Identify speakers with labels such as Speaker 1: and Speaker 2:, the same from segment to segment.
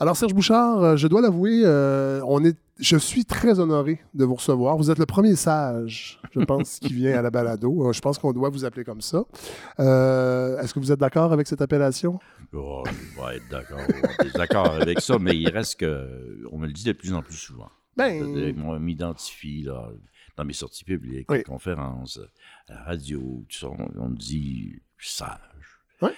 Speaker 1: Alors, Serge Bouchard, euh, je dois l'avouer, euh, on est, je suis très honoré de vous recevoir. Vous êtes le premier sage, je pense, qui vient à la balado. Euh, Je pense qu'on doit vous appeler comme ça. Euh, Est-ce que vous êtes d'accord avec cette appellation?
Speaker 2: Oh, on va être d'accord. D'accord avec ça, mais il reste que. On me le dit de plus en plus souvent.
Speaker 1: Ben,
Speaker 2: on m'identifie là, dans mes sorties publiques,
Speaker 1: Oui.
Speaker 2: conférences, à la radio, tout ça. On, me dit sage.
Speaker 1: Ouais.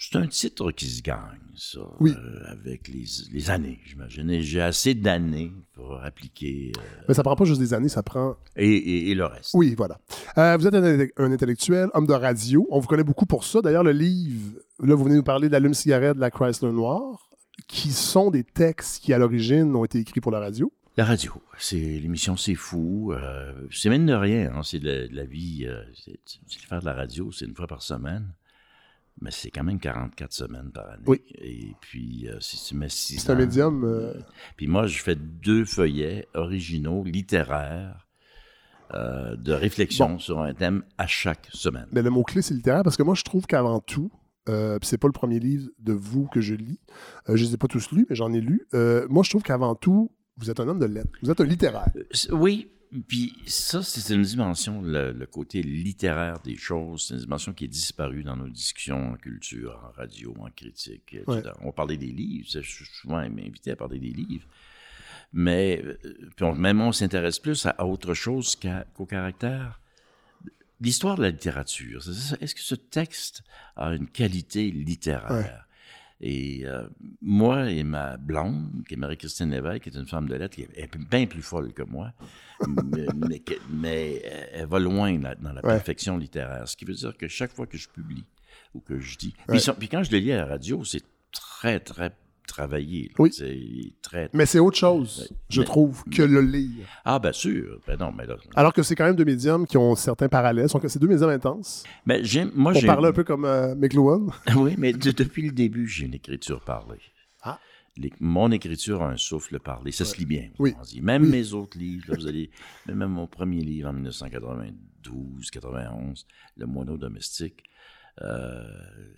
Speaker 2: C'est un titre qui se gagne, ça,
Speaker 1: Oui.
Speaker 2: euh, avec les, les années, j'imagine. J'ai assez d'années pour appliquer euh,
Speaker 1: mais ça prend pas juste des années, ça prend
Speaker 2: et, et- et le reste.
Speaker 1: Oui, voilà. Euh, vous êtes un, un intellectuel, homme de radio. On vous connaît beaucoup pour ça. D'ailleurs, le livre, là, vous venez nous parler de l'allume-cigarette de la Chrysler Noire, qui sont des textes qui, à l'origine, ont été écrits pour la radio.
Speaker 2: La radio, c'est l'émission C'est fou. c'est même de rien, hein, c'est de, la- de la vie. c'est faire de la radio, c'est une fois par semaine. Mais c'est quand même 44 semaines par année.
Speaker 1: Oui.
Speaker 2: Et puis, euh, si tu mets six
Speaker 1: C'est un médium. euh,
Speaker 2: Puis moi, je fais deux feuillets originaux, littéraires, euh, de réflexion sur un thème à chaque semaine.
Speaker 1: mais le mot-clé, c'est littéraire, parce que moi, je trouve qu'avant tout, euh, c'est pas le premier livre de vous que je lis. Euh, je les ai pas tous lus, mais j'en ai lu. Euh, moi, je trouve qu'avant tout, vous êtes un homme de lettres. Vous êtes un littéraire.
Speaker 2: Euh, Oui, puis ça, c'est une dimension, le, le côté littéraire des choses, c'est une dimension qui est disparue dans nos discussions en culture, en radio, en critique, etc.
Speaker 1: Ouais.
Speaker 2: On parlait des livres, je suis souvent invité à parler des livres, mais euh, puis on- même on s'intéresse plus à, autre chose qu'au caractère. L'histoire de la littérature, est-ce que ce texte a une qualité littéraire? Et euh, moi et ma blonde, qui est Marie-Christine Lévesque, qui est une femme de lettres, qui est bien plus folle que moi, mais, mais elle va loin là, dans la
Speaker 1: Ouais.
Speaker 2: perfection littéraire. Ce qui veut dire que chaque fois que je publie ou que je dis...
Speaker 1: Ouais.
Speaker 2: Puis, ça- puis quand je le lis à la radio, c'est très, très travaillé. là.
Speaker 1: Oui.
Speaker 2: C'est très...
Speaker 1: Mais c'est autre chose, je
Speaker 2: Mais-
Speaker 1: trouve, que le lire.
Speaker 2: Ah, bien sûr. Ben non, mais là...
Speaker 1: Alors que c'est quand même deux médiums qui ont certains parallèles. Sont- C'est deux médiums intenses.
Speaker 2: Mais j'aime... Moi,
Speaker 1: On parle un peu comme euh, McLuhan.
Speaker 2: Oui, mais de- depuis le début, j'ai une écriture parlée.
Speaker 1: Ah.
Speaker 2: Les- mon écriture a un souffle parlé. Ça se lit bien.
Speaker 1: Oui.
Speaker 2: dit. Même
Speaker 1: Oui.
Speaker 2: mes autres livres, là, vous allez, même mon premier livre en 1992, 91, Le moineau domestique, euh,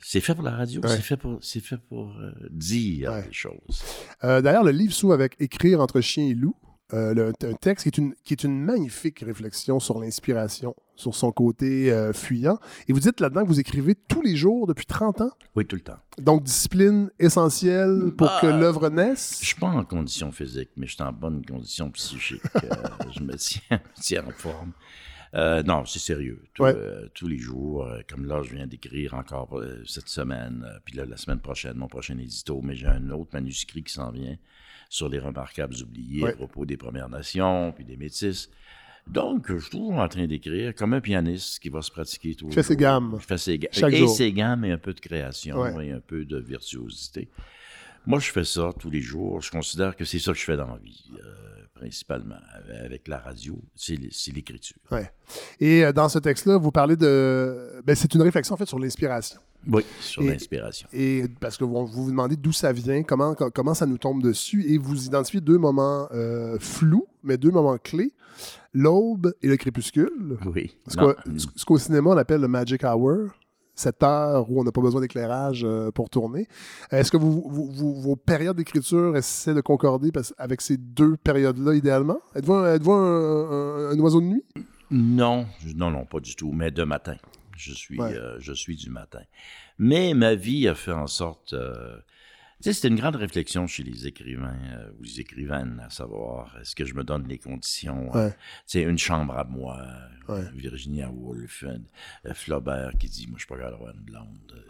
Speaker 2: c'est fait pour la radio,
Speaker 1: Ouais.
Speaker 2: c'est fait pour, c'est fait pour euh, dire
Speaker 1: Ouais.
Speaker 2: des choses.
Speaker 1: Euh, D'ailleurs, le livre s'ouvre avec Écrire entre chien et loup. Le- un texte qui est, une, qui est une magnifique réflexion sur l'inspiration, sur son côté fuyant. Et vous dites là-dedans que vous écrivez tous les jours depuis 30 ans?
Speaker 2: Oui, tout le temps.
Speaker 1: Donc, discipline essentielle pour que
Speaker 2: Bah,
Speaker 1: l'œuvre
Speaker 2: Je
Speaker 1: naisse.
Speaker 2: suis pas en condition physique, mais je suis en bonne condition psychique. Je me tiens, me tiens en forme. Euh, non, c'est sérieux. Tout-
Speaker 1: Ouais.
Speaker 2: euh, tous les jours, euh, comme là, je viens d'écrire encore cette semaine, puis là, la semaine prochaine, mon prochain édito, mais j'ai un autre manuscrit qui s'en vient sur les remarquables oubliés
Speaker 1: Ouais.
Speaker 2: à propos des Premières Nations, puis des Métis. Donc, je suis toujours en train d'écrire comme un pianiste qui va se pratiquer tout
Speaker 1: Qui fait ses gammes.
Speaker 2: Je fais ses gammes. Et
Speaker 1: jour.
Speaker 2: ses gammes et un peu de création
Speaker 1: Ouais.
Speaker 2: et un peu de virtuosité. Moi, je fais ça tous les jours. Je considère que c'est ça que je fais dans la vie, euh, principalement, avec la radio. C'est l'écriture.
Speaker 1: Et euh, dans ce texte-là, vous parlez de. Ben, c'est une réflexion en fait sur l'inspiration.
Speaker 2: Oui, sur l'inspiration.
Speaker 1: Et parce que vous vous, vous demandez d'où ça vient, comment, co- comment ça nous tombe dessus, et vous identifiez deux moments euh, flous, mais deux moments clés l'aube et le crépuscule.
Speaker 2: Oui.
Speaker 1: Qu'au- ce qu'au cinéma on appelle le magic hour, cette heure où on n'a pas besoin d'éclairage euh, pour tourner. Est-ce que vous, vous- vous- vos périodes d'écriture essaient de concorder avec ces deux périodes-là idéalement? Êtes-vous un, êtes-vous un- un- un oiseau de nuit?
Speaker 2: Non, non, non, pas du tout, mais de matin. Je suis,
Speaker 1: Ouais.
Speaker 2: euh, je suis du matin. Mais ma vie a fait en sorte... euh, tu sais, c'était une grande réflexion chez les écrivains euh, ou les écrivaines, à savoir, est-ce que je me donne les conditions? euh,
Speaker 1: Ouais.
Speaker 2: tu sais, une chambre à moi, euh,
Speaker 1: Ouais.
Speaker 2: Virginia Woolf, euh, Flaubert qui dit, moi, je suis pas capable d'avoir une blonde.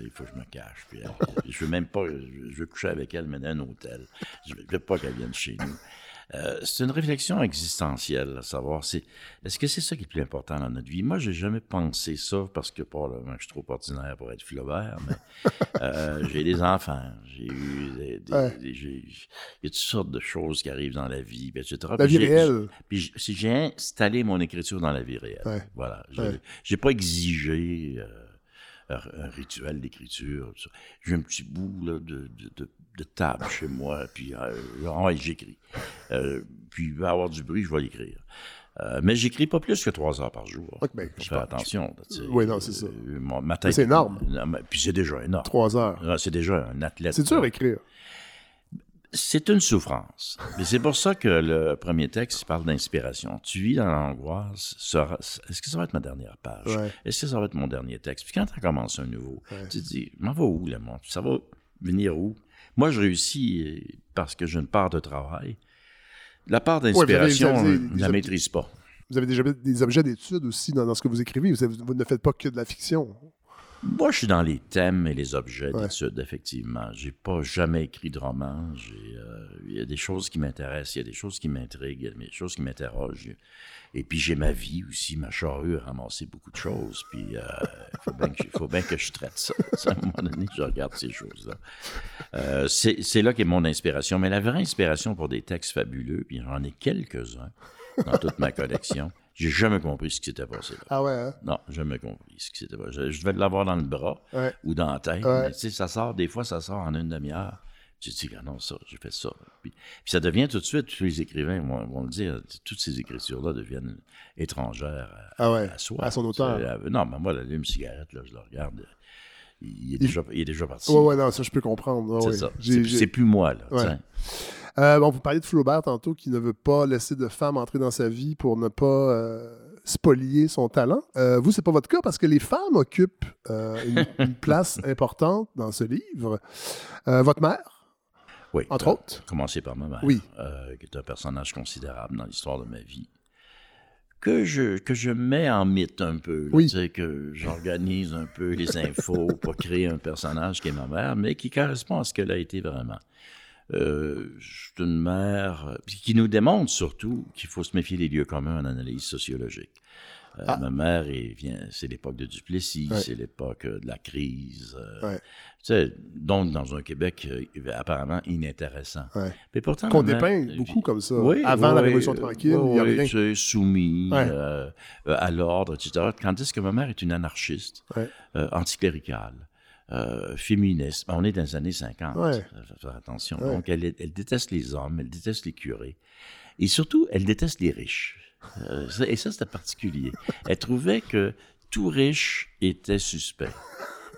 Speaker 2: il faut que je me cache. Puis, je veux même pas, je, veux coucher avec elle, mais dans un hôtel. Je veux pas qu'elle vienne chez nous. Euh, c'est une réflexion existentielle, à savoir, c'est est-ce que c'est ça qui est le plus important dans notre vie? Moi, j'ai jamais pensé ça parce que probablement je suis trop ordinaire pour être Flaubert, mais euh, j'ai des enfants, j'ai eu des, des-
Speaker 1: Ouais.
Speaker 2: des- j'ai- il y a toutes sortes de choses qui arrivent dans la vie, etc.
Speaker 1: La
Speaker 2: Puis
Speaker 1: vie
Speaker 2: j'ai-
Speaker 1: réelle.
Speaker 2: Puis j'ai installé mon écriture dans la vie réelle,
Speaker 1: Ouais.
Speaker 2: voilà, j'ai
Speaker 1: Ouais.
Speaker 2: j'ai pas exigé euh, un, rituel d'écriture. J'ai un petit bout là, de, de, table chez moi, puis euh, j'écris. Euh, puis il va y avoir du bruit, je vais l'écrire. Euh, mais j'écris pas plus que trois heures par jour.
Speaker 1: Ben, je pense-
Speaker 2: attention. là, tu sais.
Speaker 1: Oui, non, c'est ça.
Speaker 2: Mon- ma tête-
Speaker 1: C'est énorme.
Speaker 2: Non, mais- Puis c'est déjà énorme.
Speaker 1: Trois heures.
Speaker 2: Ah, C'est déjà un athlète.
Speaker 1: C'est dur à écrire.
Speaker 2: C'est une souffrance. Mais c'est pour ça que le premier texte parle d'inspiration. Tu vis dans l'angoisse. Est-ce que ça va être ma dernière page?
Speaker 1: Ouais.
Speaker 2: Est-ce que ça va être mon dernier texte? Puis quand tu commences un nouveau,
Speaker 1: Ouais.
Speaker 2: tu te dis, m'en va où le monde? Ça va venir où? Moi, je réussis euh, parce que j'ai une part de travail. La part d'inspiration, je ne la maîtrise pas.
Speaker 1: Vous avez déjà des objets d'étude aussi dans, dans ce que vous écrivez. Vous, avez- vous ne faites pas que de la fiction.
Speaker 2: Moi, je suis dans les thèmes et les objets
Speaker 1: Ouais.
Speaker 2: d'étude, effectivement. J'ai pas jamais écrit de roman. Euh, Il y a des choses qui m'intéressent, il y a des choses qui m'intriguent, il y a des choses qui m'interrogent. Et puis, j'ai ma vie aussi, ma charrue a ramassé beaucoup de choses. Puis, il faut, bien que, faut bien que je traite ça. À un moment donné, je regarde ces choses-là. Euh, c'est c'est là qu'est mon inspiration. Mais la vraie inspiration pour des textes fabuleux, puis j'en ai quelques-uns dans toute ma collection, j'ai jamais compris ce qui s'était passé là.
Speaker 1: Ah ouais, hein?
Speaker 2: Non, jamais compris ce qui s'était passé. Je, je devais l'avoir dans le bras
Speaker 1: Ouais.
Speaker 2: ou dans la tête.
Speaker 1: Ouais.
Speaker 2: mais tu sais, ça sort, des fois, ça sort en une demi-heure. Tu te dis, ah non, ça, j'ai fait ça. Puis, puis ça devient tout de suite, tous les écrivains vont, vont le dire, toutes ces écritures-là deviennent étrangères à,
Speaker 1: Ah ouais,
Speaker 2: à soi.
Speaker 1: à son auteur.
Speaker 2: Non, mais moi, l'allume-cigarette, là, je le regarde, il est déjà, il est déjà parti.
Speaker 1: Ouais, ouais, non, ça, je peux comprendre. Ouais,
Speaker 2: c'est ça. C'est plus moi, là.
Speaker 1: Euh, bon, vous parliez de Flaubert tantôt qui ne veut pas laisser de femme entrer dans sa vie pour ne pas euh, spolier son talent. Euh, vous, c'est pas votre cas parce que les femmes occupent euh, une, une place importante dans ce livre. Votre mère,
Speaker 2: Oui.
Speaker 1: entre autres.
Speaker 2: Commencer par ma mère,
Speaker 1: Oui.
Speaker 2: qui est un personnage considérable dans l'histoire de ma vie, que je, que je mets en mythe un peu.
Speaker 1: Oui.
Speaker 2: sais, que j'organise un peu les infos pour créer un personnage qui est ma mère, mais qui correspond à ce qu'elle a été vraiment. Euh, c'est une mère euh, puis qui nous démontre surtout qu'il faut se méfier des lieux communs en analyse sociologique. Euh,
Speaker 1: Ah.
Speaker 2: Ma mère, c'est l'époque de Duplessis,
Speaker 1: Ouais.
Speaker 2: c'est l'époque euh, de la crise. euh,
Speaker 1: Ouais.
Speaker 2: tu sais, donc, dans un Québec euh, apparemment inintéressant.
Speaker 1: Ouais.
Speaker 2: Mais pourtant,
Speaker 1: Qu'on
Speaker 2: mère-
Speaker 1: dépeint beaucoup comme ça.
Speaker 2: Oui,
Speaker 1: Avant la Révolution tranquille, il n'y a rien.
Speaker 2: soumis à l'ordre, etc. Tandis que ma mère est une anarchiste, anticléricale, euh, féministe. Ben, on est dans les années 50,
Speaker 1: Ouais.
Speaker 2: faut faire attention.
Speaker 1: Ouais.
Speaker 2: Donc, elle, elle déteste les hommes, elle déteste les curés. Et surtout, elle déteste les riches. Euh, ça- et ça, c'était particulier. Elle trouvait que tout riche était suspect.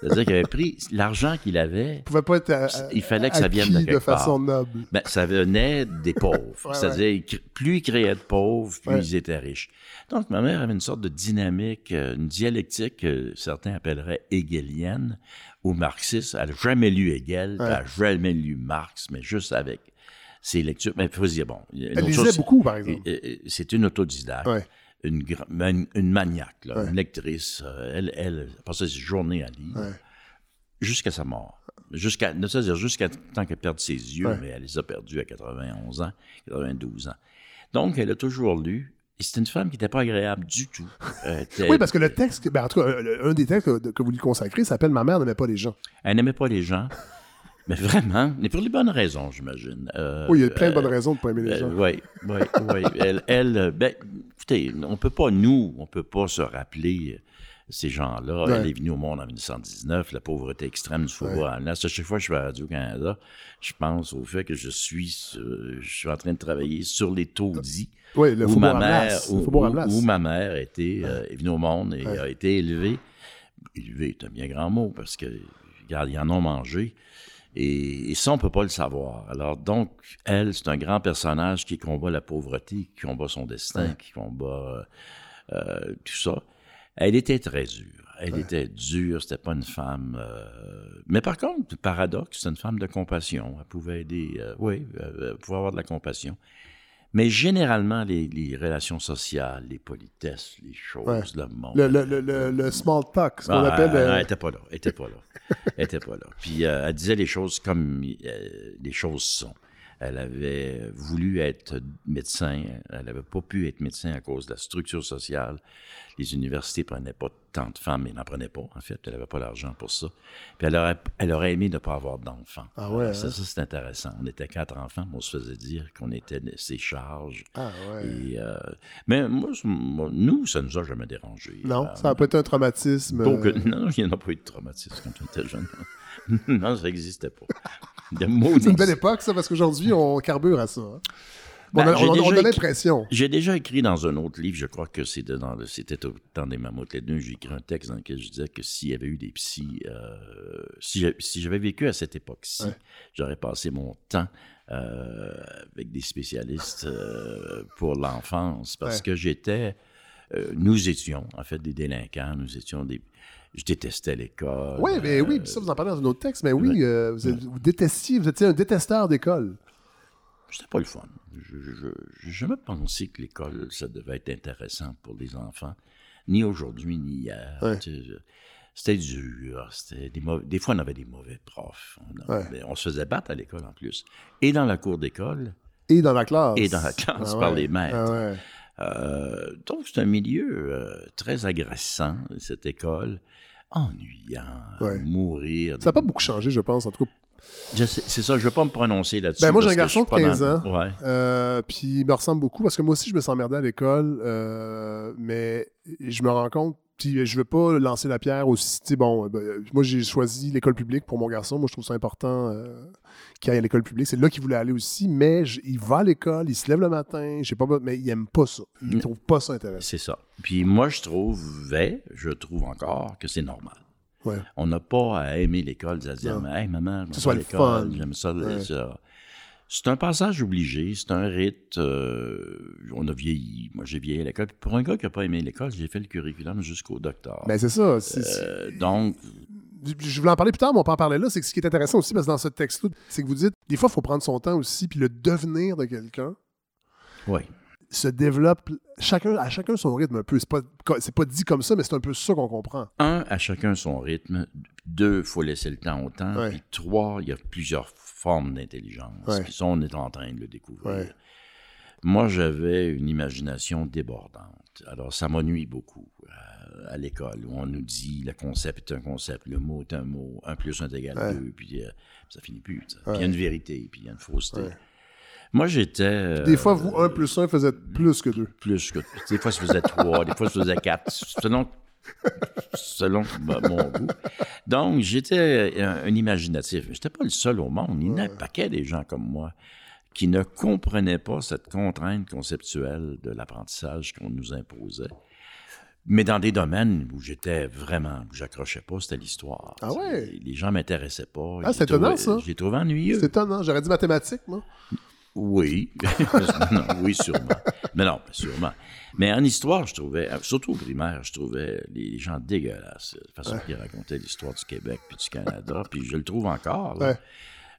Speaker 2: C'est-à-dire qu'il avait pris l'argent qu'il avait,
Speaker 1: ne pouvait pas être euh,
Speaker 2: il fallait que ça vienne de
Speaker 1: acquis
Speaker 2: quelque
Speaker 1: de façon
Speaker 2: part.
Speaker 1: noble.
Speaker 2: Ben, ça venait des pauvres.
Speaker 1: Ouais,
Speaker 2: C'est-à-dire, il plus ils créaient de pauvres, plus
Speaker 1: Ouais.
Speaker 2: ils étaient riches. Donc, ma mère avait une sorte de dynamique, euh, une dialectique que certains appelleraient hegelienne ou marxiste. Elle n'a jamais lu Hegel, elle n'a jamais lu Marx, mais juste avec ses lectures. Mais il faut se dire, bon, il
Speaker 1: Elle lisait
Speaker 2: chose,
Speaker 1: beaucoup, par exemple.
Speaker 2: C'est une autodidacte. Une, une, une maniaque, là,
Speaker 1: Ouais.
Speaker 2: une lectrice. Euh, Elle, elle passait ses journées à lire
Speaker 1: Ouais.
Speaker 2: jusqu'à sa mort. Jusqu'à, ne c'est-à-dire jusqu'à temps qu'elle perde ses yeux,
Speaker 1: Ouais.
Speaker 2: mais elle les a perdus à 91 ans, 92 ans. Donc, elle a toujours lu. Et c'est une femme qui n'était pas agréable du tout.
Speaker 1: Oui, parce que le texte, ben, en tout cas, le- un des textes que, que vous lui consacrez s'appelle Ma mère n'aimait pas les gens.
Speaker 2: Elle n'aimait pas les gens. Mais vraiment, mais pour les bonnes raisons, j'imagine. Euh,
Speaker 1: Oui, il y a plein de
Speaker 2: euh,
Speaker 1: bonnes raisons de ne pas aimer les gens.
Speaker 2: Oui, oui, oui. Elle, elle, ben, écoutez, on peut pas, nous, on peut pas se rappeler ces gens-là.
Speaker 1: Ouais.
Speaker 2: Elle est venue au monde en 1919, la pauvreté extrême du faubourg. Là, à chaque fois que je suis à Radio-Canada, je pense au fait que je suis, euh, je suis en train de travailler sur les taudis
Speaker 1: le
Speaker 2: où ma mère, où, ma mère était, euh, est venue au monde et
Speaker 1: Ouais.
Speaker 2: a été élevée. Élevée est un bien grand mot parce que, regarde, ils en ont mangé. Et, et ça, on ne peut pas le savoir. Alors, donc, elle, c'est un grand personnage qui combat la pauvreté, qui combat son destin,
Speaker 1: Ouais.
Speaker 2: qui combat euh, euh, tout ça. Elle était très dure. Elle
Speaker 1: Ouais.
Speaker 2: était dure, c'était pas une femme. euh, Mais par contre, paradoxe, c'est une femme de compassion. Elle pouvait aider, oui, elle pouvait avoir de la compassion. Mais généralement, les, les relations sociales, les politesses, les choses,
Speaker 1: Ouais.
Speaker 2: le monde.
Speaker 1: Le, le, le, le- le small talk, ce qu'on
Speaker 2: Ah,
Speaker 1: appelle.
Speaker 2: non,
Speaker 1: euh,
Speaker 2: elle était pas là. Elle était pas là. elle était pas là. Puis euh, elle disait les choses comme euh, les choses sont. Elle avait voulu être médecin. Elle n'avait pas pu être médecin à cause de la structure sociale. Les universités prenaient pas tant de femmes, mais n'en prenaient pas, en fait. Elle n'avait pas l'argent pour ça. Puis elle aurait, elle aurait aimé ne pas avoir d'enfants.
Speaker 1: Ah ouais,
Speaker 2: Alors, Ça,
Speaker 1: hein?
Speaker 2: ça c'est intéressant. On était quatre enfants, mais on se faisait dire qu'on était de ses charges.
Speaker 1: Ah ouais.
Speaker 2: Et, euh, mais moi, nous, ça nous a jamais dérangé.
Speaker 1: Non,
Speaker 2: Euh,
Speaker 1: ça n'a pas été un traumatisme.
Speaker 2: donc,
Speaker 1: euh,
Speaker 2: non, il n'y en a pas eu de traumatisme quand on était jeune. non, ça n'existait pas.
Speaker 1: C'est une belle époque, ça, parce qu'aujourd'hui, on carbure à ça. hein. on
Speaker 2: Ben,
Speaker 1: on a- on l'impression.
Speaker 2: J'ai déjà écrit dans un autre livre, je crois que c'était dans le, c'était au temps des mammouths les deux, j'ai écrit un texte dans lequel je disais que s'il y avait eu des psys, euh, si, j'a- si j'avais vécu à cette époque-ci,
Speaker 1: Ouais.
Speaker 2: j'aurais passé mon temps euh, avec des spécialistes euh, pour l'enfance parce
Speaker 1: Ouais.
Speaker 2: que j'étais, nous étions en fait des délinquants, nous étions des, je détestais l'école.
Speaker 1: Oui, mais oui,
Speaker 2: euh,
Speaker 1: puis ça, vous en parlez dans un autre texte, mais oui,
Speaker 2: ouais.
Speaker 1: euh, vous, êtes- vous détestiez, vous étiez un détesteur d'école.
Speaker 2: C'était pas le fun. Je n'ai jamais pensé que l'école, ça devait être intéressant pour les enfants, ni aujourd'hui, ni hier.
Speaker 1: Ouais.
Speaker 2: Tu sais, C'était dur. C'était des, mauvais- des fois, on avait des mauvais profs. On,
Speaker 1: Ouais.
Speaker 2: se faisait battre à l'école en plus. Et dans la cour d'école,
Speaker 1: Et dans la classe.
Speaker 2: Et dans la classe,
Speaker 1: Ah
Speaker 2: par les maîtres.
Speaker 1: Ah ouais.
Speaker 2: Euh, donc, c'est un milieu euh, très agressant, cette école. Ennuyant,
Speaker 1: Ouais.
Speaker 2: mourir.
Speaker 1: Ça n'a pas beaucoup changé, je pense, en tout cas.
Speaker 2: C'est ça, je ne vais pas me prononcer là-dessus.
Speaker 1: Ben, moi, j'ai un garçon de
Speaker 2: pas
Speaker 1: 15
Speaker 2: dans-
Speaker 1: ans.
Speaker 2: Ouais.
Speaker 1: Euh, puis il me ressemble beaucoup parce que moi aussi, je me sens emmerdé à l'école, mais je me rends compte, puis je veux pas lancer la pierre aussi. Bon, euh, ben, moi, j'ai choisi l'école publique pour mon garçon. Moi, je trouve ça important euh, qu'il aille à l'école publique. C'est là qu'il voulait aller aussi, mais je- il va à l'école, il se lève le matin, je sais pas, mais il aime pas ça. Il
Speaker 2: Mm.
Speaker 1: trouve pas ça intéressant.
Speaker 2: C'est ça. Puis moi, je trouvais, je trouve encore que c'est normal.
Speaker 1: Ouais.
Speaker 2: On n'a pas à aimer l'école, à dire,
Speaker 1: Non.
Speaker 2: hey maman, je
Speaker 1: le
Speaker 2: l'école, j'aime ça.
Speaker 1: Ouais.
Speaker 2: ça. C'est un passage obligé, c'est un rite. euh, on a vieilli. Moi, j'ai vieilli à l'école. Pour un gars qui n'a pas aimé l'école, j'ai fait le curriculum jusqu'au docteur.
Speaker 1: Ben, c'est ça.
Speaker 2: Euh, donc,
Speaker 1: je voulais en parler plus tard, mais on peut en parler là. C'est que ce qui est intéressant aussi, parce que dans ce texte-là, c'est que vous dites, des fois, il faut prendre son temps aussi, puis le devenir de quelqu'un
Speaker 2: oui.
Speaker 1: Se développe chacun, à chacun son rythme un peu. C'est pas, c'est pas dit comme ça, mais c'est un peu ça qu'on comprend.
Speaker 2: Un, à chacun son rythme. Deux, il faut laisser le temps au temps.
Speaker 1: Ouais.
Speaker 2: Puis trois, il y a plusieurs formes d'intelligence.
Speaker 1: Ouais.
Speaker 2: Puis ça, on est en train de le découvrir.
Speaker 1: Ouais.
Speaker 2: Moi, j'avais une imagination débordante. Alors, ça m'ennuie beaucoup euh, à l'école, où on nous dit le concept est un concept, le mot est un mot, un plus un est égal
Speaker 1: Ouais.
Speaker 2: deux, puis euh, ça finit plus. Puis il y a une vérité, puis il y a une fausseté. Moi, j'étais... euh,
Speaker 1: Des fois, vous, un plus un faisait plus que deux.
Speaker 2: plus que. Des fois, ça faisait trois, des fois, ça faisait quatre, selon, selon bah, mon goût. Donc, j'étais un, un imaginatif. Je n'étais pas le seul au monde. Il y en a un paquet des gens comme moi qui ne comprenaient pas cette contrainte conceptuelle de l'apprentissage qu'on nous imposait. Mais dans des domaines où j'étais vraiment, où j'accrochais pas, c'était l'histoire.
Speaker 1: Ah ouais?
Speaker 2: Les gens m'intéressaient pas.
Speaker 1: Ah, c'est
Speaker 2: les
Speaker 1: étonnant, ça.
Speaker 2: Je les trouvais ennuyeux.
Speaker 1: C'est étonnant. J'aurais dit mathématiques, moi.
Speaker 2: Oui. Oui, sûrement. Mais non, sûrement. Mais en histoire, je trouvais, euh, surtout au primaire, je trouvais les gens dégueulasses. La façon qu'ils racontaient l'histoire du Québec puis du Canada, puis je le trouve encore. là.
Speaker 1: Ouais.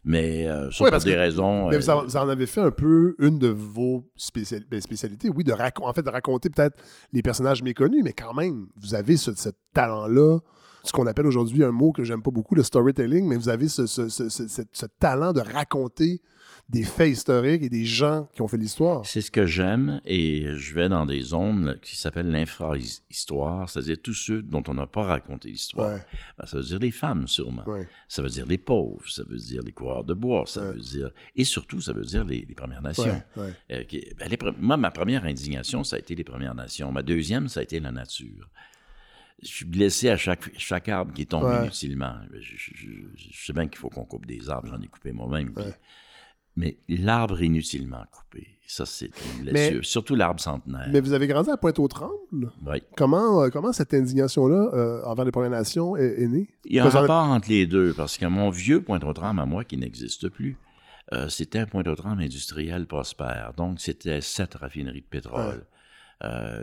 Speaker 2: Mais euh, ça
Speaker 1: Ouais,
Speaker 2: pour des raisons.
Speaker 1: Mais
Speaker 2: euh,
Speaker 1: vous en, vous en avez fait un peu une de vos spécial- ben, spécialités, oui, de racon- en fait, de raconter peut-être les personnages méconnus, mais quand même, vous avez ce, ce talent-là, ce qu'on appelle aujourd'hui un mot que j'aime pas beaucoup, le storytelling, mais vous avez ce, ce- ce- ce- ce- ce talent de raconter des faits historiques et des gens qui ont fait l'histoire.
Speaker 2: C'est ce que j'aime et je vais dans des zones qui s'appellent l'infra-histoire, c'est-à-dire tous ceux dont on n'a pas raconté l'histoire.
Speaker 1: Ouais.
Speaker 2: Ben, ça veut dire les femmes, sûrement.
Speaker 1: Ouais.
Speaker 2: Ça veut dire les pauvres, ça veut dire les coureurs de bois, ça
Speaker 1: Ouais.
Speaker 2: veut dire... Et surtout, ça veut dire les, les Premières Nations. Euh, qui- ben, les moi, ma première indignation, ça a été les Premières Nations. Ma deuxième, ça a été la nature. Je suis blessé à chaque, chaque arbre qui tombe
Speaker 1: Ouais.
Speaker 2: inutilement. Je, je- je- je sais bien qu'il faut qu'on coupe des arbres, j'en ai coupé moi-même.
Speaker 1: Ouais.
Speaker 2: Mais l'arbre inutilement coupé, ça, c'est une
Speaker 1: Mais-
Speaker 2: blessure. Surtout l'arbre centenaire.
Speaker 1: Mais vous avez grandi à Pointe-aux-Trembles?
Speaker 2: Oui.
Speaker 1: Comment, euh, comment cette indignation-là euh, envers les Premières Nations est, est née?
Speaker 2: Il y a un rapport entre les deux, parce que mon vieux Pointe-aux-Trembles à moi, qui n'existe plus, euh, c'était un Pointe-aux-Trembles industriel prospère. Donc, c'était sept raffineries de pétrole,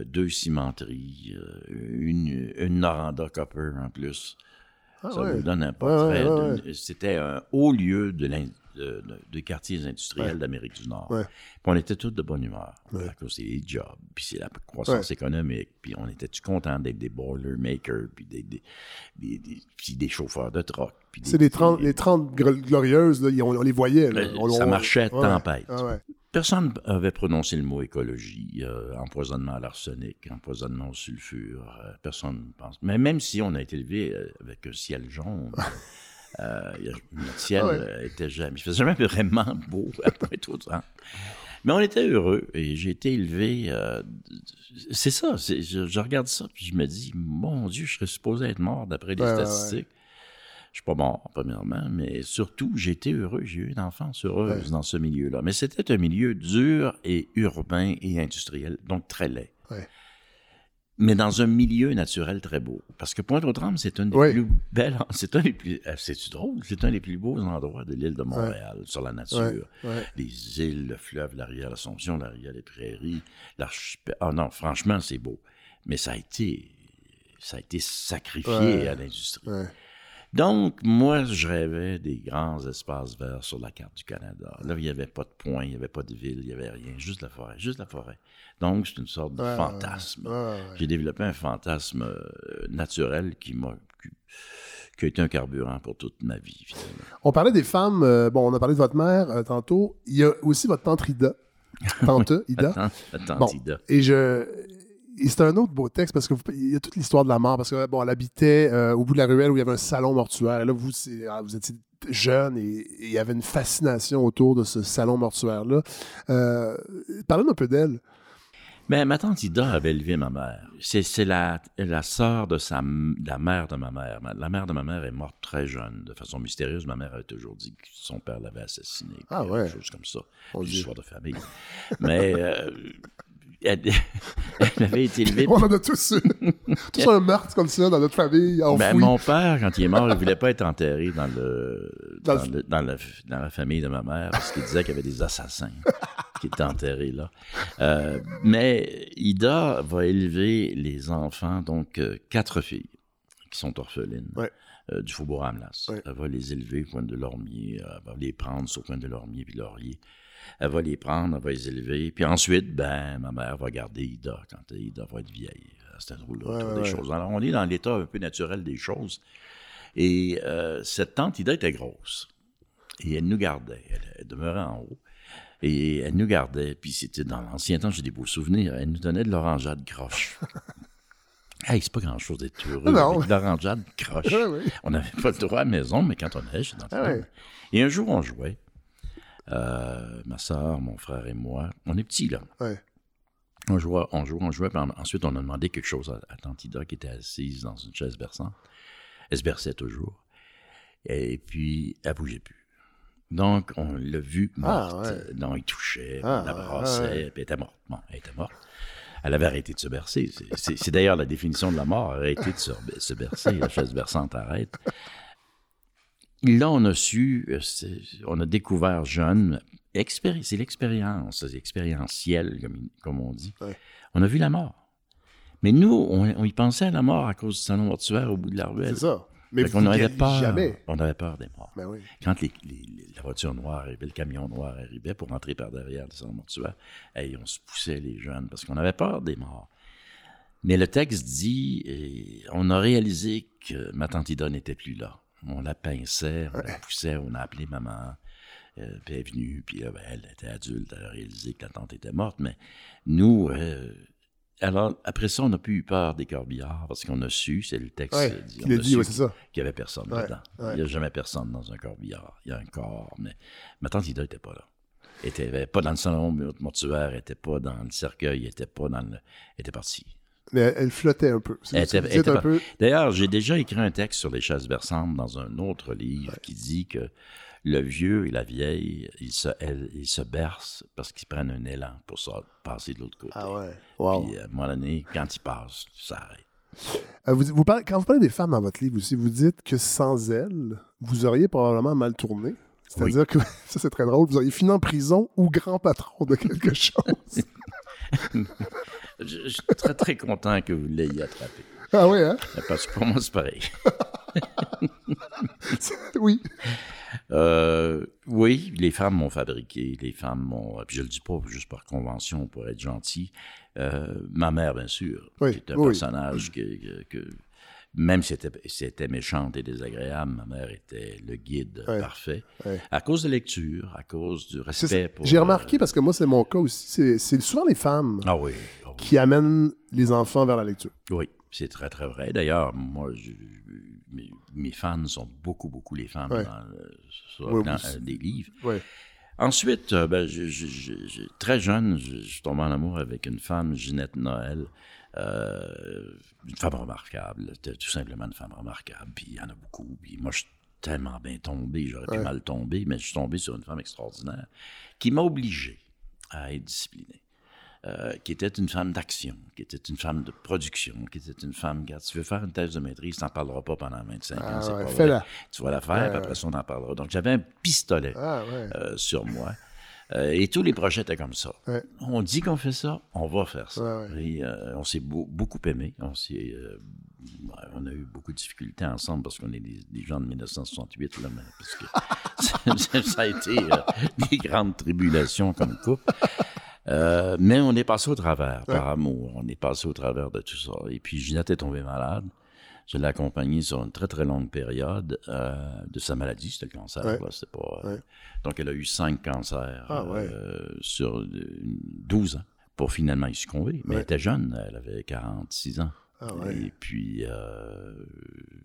Speaker 2: deux cimenteries, une, une Noranda Copper en plus.
Speaker 1: Ah
Speaker 2: Ça
Speaker 1: ouais.
Speaker 2: vous donne un portrait.
Speaker 1: Ouais, ouais,
Speaker 2: d'une- C'était un haut lieu de quartiers industriels
Speaker 1: Ouais.
Speaker 3: d'Amérique
Speaker 2: du Nord.
Speaker 1: Ouais.
Speaker 2: Puis on était tous de bonne humeur,
Speaker 1: Ouais.
Speaker 2: cause des jobs, puis c'est la croissance économique, puis on était-tu contents d'être des boilermakers, puis des, des, des, des- puis des chauffeurs de troc.
Speaker 1: C'est les 30,
Speaker 2: des-
Speaker 1: les 30 gr- glorieuses, là, on, on les voyait. là.
Speaker 2: Euh,
Speaker 1: On-
Speaker 2: ça
Speaker 1: on-
Speaker 2: marchait tempête.
Speaker 1: Ah.
Speaker 2: Personne n'avait prononcé le mot écologie, euh, empoisonnement à l'arsenic, empoisonnement au sulfure. euh, personne ne pense. Mais même si on a été élevé euh, avec un ciel jaune, euh, notre ciel
Speaker 1: Ah ouais.
Speaker 2: était jamais, il faisait jamais vraiment beau à Pointe-aux-Trembles. Mais on était heureux et j'ai été élevé. c'est ça, je, je regarde ça puis je me dis, mon Dieu, je serais supposé être mort d'après les
Speaker 1: ouais.
Speaker 2: statistiques. Je suis pas mort, premièrement, mais surtout, j'ai été heureux. J'ai eu une enfance heureuse dans ce milieu-là. Mais c'était un milieu dur et urbain et industriel, donc très laid.
Speaker 1: Ouais.
Speaker 2: Mais dans un milieu naturel très beau. Parce que Pointe-aux-Trembles, c'est un des plus belles, c'est un des plus, euh, c'est drôle, c'est un des plus beaux endroits de l'île de Montréal, sur la nature. Les îles, le fleuve, la rivière l'Assomption, la rivière des Prairies, l'archipel. Ah non, franchement, c'est beau. Mais ça a été, ça a été sacrifié à l'industrie. Donc, moi, je rêvais des grands espaces verts sur la carte du Canada. Là, il n'y avait pas de point, il n'y avait pas de ville, il n'y avait rien, juste la forêt, juste la forêt. Donc, c'est une sorte de fantasme.
Speaker 1: ouais.
Speaker 2: J'ai développé un fantasme euh, naturel qui m'a qui, a été un carburant pour toute ma vie, finalement.
Speaker 1: On parlait des femmes. euh, bon, on a parlé de votre mère euh, tantôt. Il y a aussi votre tante Ida. Tante Ida.
Speaker 2: Attends,
Speaker 1: Bon.
Speaker 2: Ida.
Speaker 1: Et je. Et c'est un autre beau texte parce que vous- il y a toute l'histoire de la mort parce que bon, elle habitait euh, au bout de la ruelle où il y avait un salon mortuaire. Et là, vous, ah, vous étiez jeune et, et il y avait une fascination autour de ce salon mortuaire-là. Euh, Parlez-nous un peu d'elle.
Speaker 2: Mais ma tante Ida avait élevé ma mère. C'est, la, la sœur de sa, la mère de ma mère. La mère de ma mère est morte très jeune, de façon mystérieuse. Ma mère a toujours dit que son père l'avait assassinée.
Speaker 1: Ah ouais.
Speaker 2: Quelque chose comme ça. Une histoire de famille. Mais euh, elle, elle avait été élevée.
Speaker 1: On en a tous eu. tous un meurtre comme ça dans notre famille.
Speaker 2: Ben, mon père, quand il est mort, il voulait pas être enterré dans le
Speaker 1: Dans
Speaker 2: dans,
Speaker 1: le-
Speaker 2: dans la, dans la famille de ma mère parce qu'il disait qu'il y avait des assassins qui étaient enterrés là. Euh, mais Ida va élever les enfants, donc euh, quatre filles qui sont orphelines.
Speaker 1: Ouais.
Speaker 2: euh, du Faubourg Hamlas.
Speaker 1: Ouais.
Speaker 2: Elle va les élever au coin de Lormier, elle va les prendre sur le coin de Lormier puis Laurier. Elle va les prendre, elle va les élever. Puis ensuite, ben, ma mère va garder Ida quand Ida va être vieille. C'est un drôle
Speaker 1: Ouais,
Speaker 2: des choses. Alors, on est dans l'état un peu naturel des choses. Et euh, cette tante Ida était grosse. Et elle nous gardait. Elle, elle demeurait en haut. Et elle nous gardait. Puis c'était dans l'ancien temps, j'ai des beaux souvenirs. Elle nous donnait de l'orangeade croche. hey, c'est pas grand-chose d'être heureux
Speaker 1: Non.
Speaker 2: avec de l'orangeade croche.
Speaker 1: Ouais.
Speaker 2: On n'avait pas le droit à la maison, mais quand on allait dans
Speaker 1: Ah ouais.
Speaker 2: Et un jour, on jouait. Euh, ma soeur, mon frère et moi. On est petits, là.
Speaker 1: Ouais.
Speaker 2: On jouait, on jouait, on jouait. puis ensuite, on a demandé quelque chose à, à Tante Ida, qui était assise dans une chaise berçante. Elle se berçait toujours. Et puis, elle bougeait plus. Donc, on l'a vue morte.
Speaker 1: Ah, ouais.
Speaker 2: Donc, il touchait,
Speaker 1: Ah,
Speaker 2: on la
Speaker 1: ouais,
Speaker 2: brassait,
Speaker 1: ouais.
Speaker 2: puis elle était morte. Bon, elle était morte. Elle avait arrêté de se bercer. C'est d'ailleurs la définition de la mort, arrêter de se, se bercer. La chaise berçante arrête. Là, on a su, euh, on a découvert jeune, c'est l'expérience, c'est expérientiel, comme, comme on dit.
Speaker 1: Ouais.
Speaker 2: On a vu la mort. Mais nous, on, on y pensait à la mort à cause du salon mortuaire au bout de la ruelle.
Speaker 1: C'est ça. Mais
Speaker 2: Fait
Speaker 1: vous
Speaker 2: avait peur.
Speaker 1: jamais.
Speaker 2: On avait peur des morts.
Speaker 1: Ben oui.
Speaker 2: Quand les- les- les- la voiture noire arrivait, le camion noir arrivait pour entrer par derrière le salon mortuaire, hey, on se poussait les jeunes parce qu'on avait peur des morts. Mais le texte dit, et on a réalisé que ma tante Ida n'était plus là. On la pinçait, on la poussait, on a appelé maman. Euh, puis elle est venue, puis là, ben, elle était adulte, elle a réalisé que la tante était morte. Mais nous, euh, alors après ça, on n'a plus eu peur des corbillards parce qu'on a su, c'est le texte
Speaker 1: Ouais,
Speaker 2: euh, dit, on
Speaker 1: a dit,
Speaker 2: su
Speaker 1: ouais, c'est ça.
Speaker 2: qu'il n'y avait personne
Speaker 1: Ouais,
Speaker 2: dedans. Il n'y a jamais personne dans un corbillard. Il y a un corps, mais ma tante Ida n'était pas là. Elle était pas dans le salon mortuaire, elle n'était pas dans le cercueil, elle n'était pas dans le... Elle était partie.
Speaker 1: Mais elle, elle flottait un peu.
Speaker 2: D'ailleurs, j'ai déjà écrit un texte sur les chaises berçantes dans un autre livre qui dit que le vieux et la vieille, ils se, elles- ils se bercent parce qu'ils prennent un élan pour ça, passer de l'autre côté.
Speaker 1: Ah ouais. Wow.
Speaker 2: Puis à un moment donné, quand ils passent, ça arrête.
Speaker 1: Euh, vous, vous parlez- quand vous parlez des femmes dans votre livre aussi, vous dites que sans elles, vous auriez probablement mal tourné. C'est-à-dire que, ça c'est très drôle, vous auriez fini en prison ou grand patron de quelque chose.
Speaker 2: Je, je suis très, très content que vous l'ayez attrapé.
Speaker 1: ah ouais, hein?
Speaker 2: Parce que pour moi, c'est pareil.
Speaker 1: oui.
Speaker 2: Euh, oui, les femmes m'ont fabriqué, les femmes m'ont. Puis je le dis pas juste par convention pour être gentil. Euh, ma mère, bien sûr,
Speaker 1: Oui,
Speaker 2: qui est un
Speaker 1: oui.
Speaker 2: personnage que- que- même si c'était, méchante et désagréable, ma mère était le guide
Speaker 1: Ouais,
Speaker 2: parfait.
Speaker 1: ouais.
Speaker 2: À cause de lecture, à cause du respect pour.
Speaker 1: J'ai
Speaker 2: euh,
Speaker 1: remarqué, parce que moi c'est mon cas aussi, c'est- souvent les femmes
Speaker 2: Ah oui, ah oui.
Speaker 1: qui amènent les enfants vers la lecture.
Speaker 2: Oui, c'est très, très vrai. D'ailleurs, moi, je- mes, mes fans sont beaucoup, beaucoup les femmes
Speaker 1: Ouais.
Speaker 2: dans, le- sur
Speaker 1: vous-
Speaker 2: euh, des livres. Ensuite, euh, ben, je- je- très jeune, je, suis tombé en amour avec une femme, Ginette Noël, euh, une femme remarquable, tout simplement une femme remarquable. Puis il y en a beaucoup. Puis moi, je tellement bien tombé, j'aurais pu
Speaker 1: Ouais.
Speaker 2: mal tomber, mais je suis tombé sur une femme extraordinaire qui m'a obligé à être discipliné. Euh, qui était une femme d'action, qui était une femme de production, qui était une femme, regarde, si tu veux faire une thèse de maîtrise, tu n'en parleras pas pendant 25 ans,
Speaker 1: Ah
Speaker 2: c'est
Speaker 1: ouais,
Speaker 2: pas vrai. Tu vas la faire, puis après ça, on en parlera. Donc, j'avais un pistolet
Speaker 1: Ah, ouais.
Speaker 2: euh, sur moi. Euh, et tous les projets étaient comme ça.
Speaker 1: Ouais.
Speaker 2: On dit qu'on fait ça, on va faire ça.
Speaker 1: Ouais, ouais.
Speaker 2: Et, euh, on s'est beau- beaucoup aimé. On, s'est, euh, on a eu beaucoup de difficultés ensemble parce qu'on est des, des gens de 1968, là, mais parce que ça, ça a été des grandes tribulations comme couple. Euh, mais on est passé au travers, par amour. On est passé au travers de tout ça. Et puis, Ginette est tombée malade. Je l'ai accompagnée sur une très, très longue période euh, de sa maladie. C'était le cancer.
Speaker 1: Ouais.
Speaker 2: pas, euh,
Speaker 1: Ouais.
Speaker 2: Donc, elle a eu cinq cancers
Speaker 1: Ah, ouais.
Speaker 2: euh, sur euh, 12 ans pour finalement y succomber. Mais elle était jeune. Elle avait 46 ans.
Speaker 1: Ah.
Speaker 2: Et puis,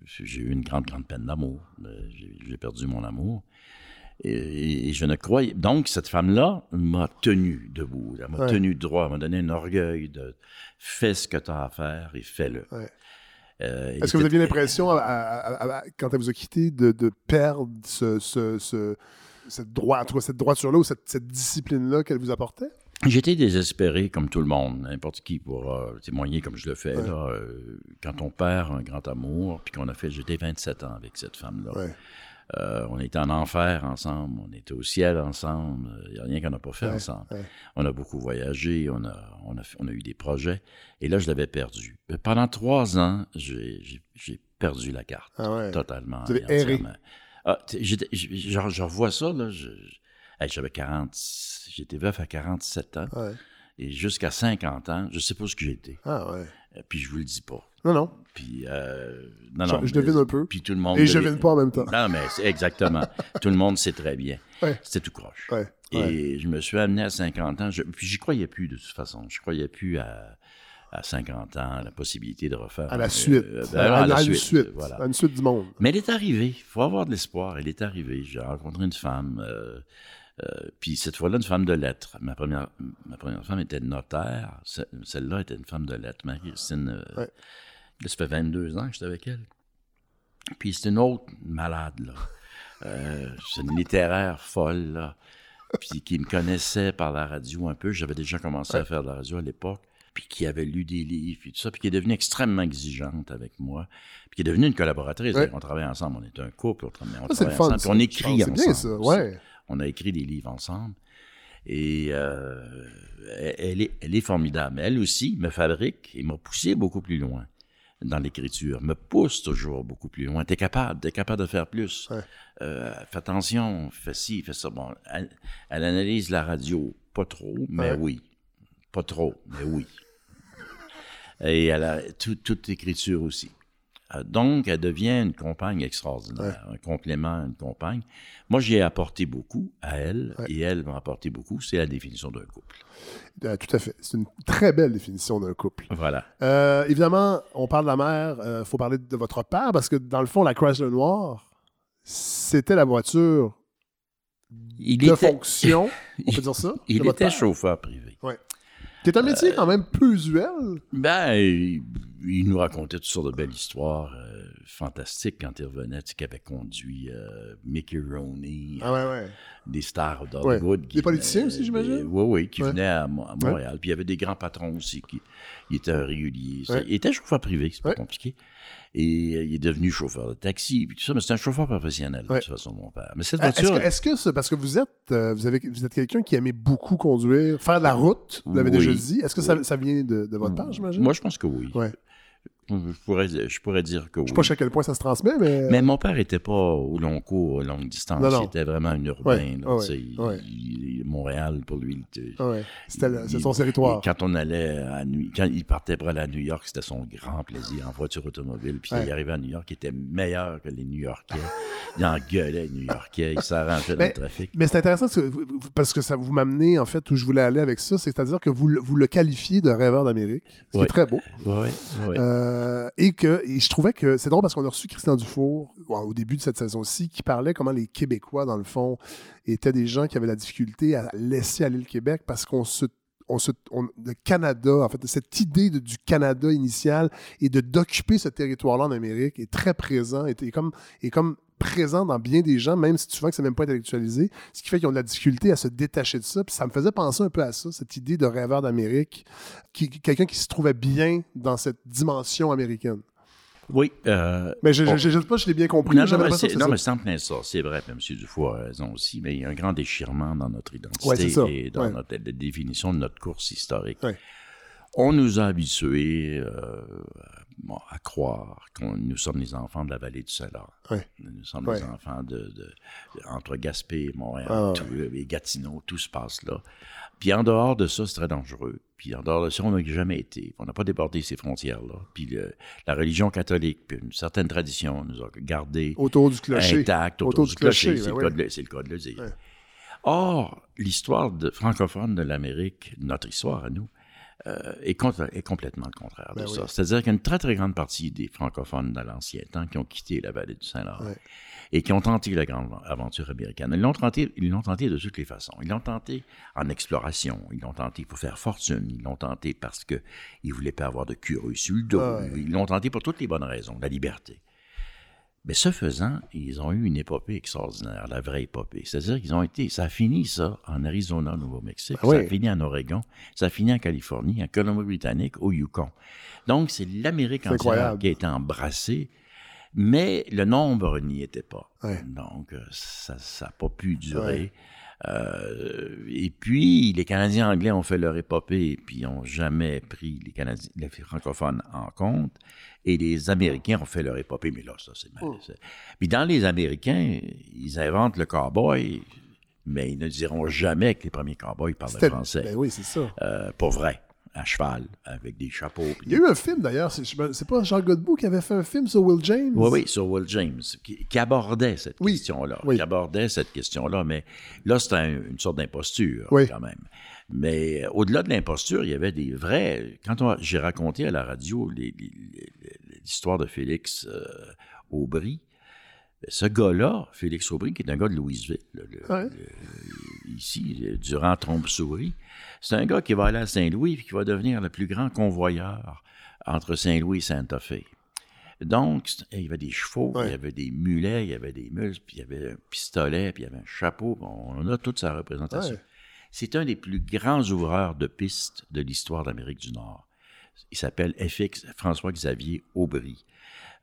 Speaker 2: j'ai eu une grande, grande peine d'amour. J'ai perdu mon amour. Et, et je ne croyais. Donc, cette femme-là m'a tenu debout. Elle m'a
Speaker 1: Ouais.
Speaker 2: tenu droit. Elle m'a donné un orgueil de fais ce que tu as à faire et fais-le.
Speaker 1: Ouais.
Speaker 2: Euh,
Speaker 1: Est-ce que vous aviez l'impression, quand elle vous a quitté, de, de perdre ce, ce- ce- cette, droit, en tout cas, cette droiture-là ou cette, cette discipline-là qu'elle vous apportait?
Speaker 2: J'étais désespéré, comme tout le monde, n'importe qui pourra témoigner comme je le fais.
Speaker 1: Ouais.
Speaker 2: Là, euh, quand on perd un grand amour, puis qu'on a fait, j'étais 27 ans avec cette femme-là.
Speaker 1: Ouais.
Speaker 2: Euh, on était en enfer ensemble, on était au ciel ensemble. Il n'y a rien qu'on n'a pas fait
Speaker 1: Ouais,
Speaker 2: ensemble.
Speaker 1: ouais.
Speaker 2: On a beaucoup voyagé, on a, on, a, fait- on a eu des projets. Et là, je l'avais perdu. Euh, Pendant trois ans, j'ai perdu la carte.
Speaker 1: Ah ouais.
Speaker 2: Totalement. Ah, j'étais- je, revois ça, là. J'avais 40. J'étais veuf à 47 ans. Et jusqu'à 50 ans, je sais pas ce que j'étais.
Speaker 1: Ah ouais.
Speaker 2: Euh, Puis je vous le dis pas.
Speaker 1: Non, non.
Speaker 2: Puis, euh, non,
Speaker 1: Je-
Speaker 2: non,
Speaker 1: je
Speaker 2: mais-
Speaker 1: devine un peu.
Speaker 2: Puis tout le monde.
Speaker 1: Et je
Speaker 2: devine-
Speaker 1: devine pas en même temps.
Speaker 2: Non, mais exactement. tout le monde sait très bien.
Speaker 1: Ouais.
Speaker 2: C'était tout croche.
Speaker 1: Ouais. ouais.
Speaker 2: Et je me suis amené à 50 ans. Je, puis j'y croyais plus de toute façon. Je croyais plus à, à 50 ans, à la possibilité de refaire.
Speaker 1: À la
Speaker 2: euh,
Speaker 1: suite.
Speaker 2: euh,
Speaker 1: à,
Speaker 2: ben, à la suite,
Speaker 1: suite.
Speaker 2: Voilà.
Speaker 1: À une suite du monde.
Speaker 2: Mais elle est arrivée. Il faut avoir de l'espoir. Elle est arrivée. J'ai rencontré une femme. euh, euh, puis cette fois-là, une femme de lettres. Ma première, ma première femme était notaire. Ce- Celle-là était une femme de lettres. Marie-Christine. euh,
Speaker 1: Ouais.
Speaker 2: Là, ça fait 22 ans que j'étais avec elle. Puis c'est une autre malade, là. Euh, c'est une littéraire folle, là. Puis qui me connaissait par la radio un peu. J'avais déjà commencé à faire de la radio à l'époque. Puis qui avait lu des livres, puis tout ça. Puis qui est devenue extrêmement exigeante avec moi. Puis qui est devenue une collaboratrice.
Speaker 1: Ouais.
Speaker 2: On travaillait ensemble. On était un couple. On travaillait, on
Speaker 1: Ça, c'est le
Speaker 2: travaillait
Speaker 1: fun.
Speaker 2: ensemble. Puis on écrit ensemble.
Speaker 1: Bien, ça. Ouais.
Speaker 2: On a écrit des livres ensemble. Et euh, elle est, elle est formidable. Elle aussi me fabrique et m'a poussé beaucoup plus loin dans l'écriture, me pousse toujours beaucoup plus loin. T'es capable, t'es capable de faire plus.
Speaker 1: Ouais.
Speaker 2: Euh, fais attention, fais ci, fais ça. Bon, elle, elle analyse la radio, pas trop, mais
Speaker 1: Ouais.
Speaker 2: oui. Pas trop, mais oui. Et elle a tout- toute l'écriture aussi. Euh, Donc, elle devient une compagne extraordinaire, un complément, une compagne. Moi, j'ai apporté beaucoup à elle,
Speaker 1: Ouais.
Speaker 2: et elle m'a apporté beaucoup. C'est la définition d'un couple.
Speaker 1: Euh, tout à fait. C'est une très belle définition d'un couple.
Speaker 2: Voilà.
Speaker 1: Euh, évidemment, on parle de la mère, il faut parler de votre père, parce que dans le fond, la Chrysler Noire, c'était la voiture
Speaker 2: Il
Speaker 1: de
Speaker 2: était,
Speaker 1: fonction, on peut dire ça?
Speaker 2: il était
Speaker 1: père?
Speaker 2: chauffeur privé.
Speaker 1: Est un métier quand même peu usuel.
Speaker 2: Ben, il, il nous racontait toutes sortes de belles histoires euh, fantastiques quand il revenait, tu sais, qu'il avait conduit euh, Mickey Rooney,
Speaker 1: Ah ouais, ouais.
Speaker 2: des stars d'Hollywood.
Speaker 1: Des politiciens aussi, j'imagine?
Speaker 2: Oui, oui, qui venaient à, Mo- à Montréal. Puis il y avait des grands patrons aussi qui il était un régulier. Ça,
Speaker 1: Ouais.
Speaker 2: Il était chauffeur privé, c'est pas compliqué. Et euh, il est devenu chauffeur de taxi, puis tout ça, mais c'est un chauffeur professionnel,
Speaker 1: Ouais.
Speaker 2: de toute façon, mon père. Mais cette
Speaker 1: Euh, Est-ce
Speaker 2: voiture...
Speaker 1: que, est-ce que c'est parce que vous êtes, euh, vous, avez, vous êtes quelqu'un qui aimait beaucoup conduire, faire de la route, vous l'avez
Speaker 2: Oui.
Speaker 1: déjà dit. Est-ce que ça, ça vient de, de votre père, j'imagine?
Speaker 2: Moi, je pense que oui.
Speaker 1: Ouais.
Speaker 2: Je, pourrais, je pourrais dire que oui.
Speaker 1: Je sais pas jusqu'à quel point ça se transmet, mais.
Speaker 2: Mais mon père était pas au long cours, aux longues distances.
Speaker 1: Non, non.
Speaker 2: Il était vraiment un urbain.
Speaker 1: Ouais,
Speaker 2: là,
Speaker 1: ouais,
Speaker 2: tu sais, il- Montréal, pour lui, il était-
Speaker 1: Ah c'était c'est son territoire.
Speaker 2: Quand on allait à New- quand il partait pour aller à New York, c'était son grand plaisir en voiture automobile. Puis il arrivait à New York, il était meilleur que les New-Yorkais. il engueulait les New-Yorkais, il s'arrangeait dans le trafic.
Speaker 1: Mais c'est intéressant parce que, ça vous m'amenez en fait où je voulais aller avec ça, c'est-à-dire que vous, le- vous le qualifiez de rêveur d'Amérique, ce qui
Speaker 2: Ouais.
Speaker 1: est très beau.
Speaker 2: Oui, oui.
Speaker 1: Euh, et que et je trouvais que c'est drôle parce qu'on a reçu Christian Dufour au début de cette saison-ci qui parlait comment les Québécois, dans le fond, étaient des gens qui avaient la difficulté à laisser aller le Québec parce qu'on se on se, Canada, en fait, cette idée du Canada initial et d'occuper ce territoire-là en Amérique est très présent, est, est comme, comme présent dans bien des gens, même si tu vois que c'est même pas intellectualisé, ce qui fait qu'ils ont de la difficulté à se détacher de ça. Puis ça me faisait penser un peu à ça, cette idée de rêveur d'Amérique, qui, quelqu'un qui se trouvait bien dans cette dimension américaine.
Speaker 2: Oui. Euh,
Speaker 1: mais je ne sais pas si je l'ai bien compris.
Speaker 2: Non, non, mais c'est en plein ça. C'est vrai, M. Dufour a raison aussi, mais il y a un grand déchirement dans notre identité et dans notre définition de notre course historique. On nous a habitués euh, à croire que nous sommes les enfants de la vallée du Saint-Laurent. Nous sommes les enfants de, entre Gaspé, Montréal, ah, et Gatineau, tout se passe là. Puis en dehors de ça, c'est très dangereux. Puis en dehors de ça, on n'a jamais été. On n'a pas débordé ces frontières-là. Puis la religion catholique, puis une certaine tradition nous a gardés
Speaker 1: autour du clocher.
Speaker 2: intacts autour, du, clocher. c'est, le, le, cas de le dire. Or, l'histoire francophone de l'Amérique, notre histoire à nous, euh, est, complètement le contraire de ben ça. C'est-à-dire qu'il y a une très, très grande partie des francophones dans l'ancien temps qui ont quitté la vallée du Saint-Laurent et qui ont tenté la grande aventure américaine. Ils l'ont tenté, ils l'ont tenté de toutes les façons. Ils l'ont tenté en exploration, ils l'ont tenté pour faire fortune, ils l'ont tenté parce qu'ils ne voulaient pas avoir de curieux sur le dos, ils l'ont tenté pour toutes les bonnes raisons, la liberté. Mais ce faisant, ils ont eu une épopée extraordinaire, la vraie épopée. C'est-à-dire qu'ils ont été, ça a fini ça en Arizona, Nouveau-Mexique, ah ça a fini en Oregon, ça a fini en Californie, en Colombie-Britannique, au Yukon. Donc c'est l'Amérique entière qui a été embrassée, mais le nombre n'y était pas. Donc ça n'a pas pu durer. Euh, et puis, les Canadiens anglais ont fait leur épopée, et puis n'ont jamais pris les, Canadiens, les francophones en compte. Et les Américains ont fait leur épopée, mais là, ça, c'est mal. Oh. Puis dans les Américains, ils inventent le cowboy, mais ils ne diront jamais que les premiers cowboys parlent français.
Speaker 1: Ben oui, c'est ça.
Speaker 2: Euh, pas vrai à cheval, avec des chapeaux.
Speaker 1: Il y a eu un film d'ailleurs, c'est pas Jean Godbout qui avait fait un film sur Will James?
Speaker 2: Oui, oui, sur Will James, qui, abordait cette question-là. Qui abordait cette question-là, mais là, c'était une sorte d'imposture quand même. Mais au-delà de l'imposture, il y avait des vrais. Quand j'ai raconté à la radio l'histoire de Félix euh, Aubry, ben, ce gars-là, Félix Aubry, qui est un gars de Louisville, ici, durant Trompe-Souris, c'est un gars qui va aller à Saint-Louis et qui va devenir le plus grand convoyeur entre Saint-Louis et Sainte-Fé. Donc, il y avait des chevaux, il y avait des mulets, il y avait des mules, puis il y avait un pistolet, puis il y avait un chapeau. On a toute sa représentation. C'est un des plus grands ouvreurs de pistes de l'histoire d'Amérique du Nord. Il s'appelle FX François-Xavier Aubry.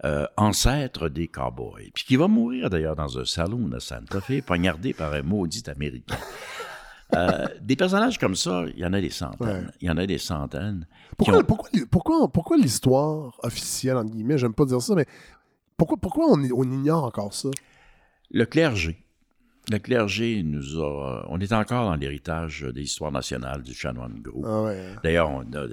Speaker 2: Euh, ancêtre des cowboys, puis qui va mourir d'ailleurs dans un salon à Santa Fe, poignardé par un maudit Américain. Euh, des personnages comme ça, il y en a des centaines. Il y en a des centaines.
Speaker 1: Pourquoi, pourquoi, pourquoi, l'histoire officielle, entre guillemets, j'aime pas dire ça, mais pourquoi, pourquoi on ignore encore ça?
Speaker 2: Le clergé le clergé nous a. On est encore dans l'héritage des histoires nationales du chanoine Grou.
Speaker 1: Ah
Speaker 2: D'ailleurs, on a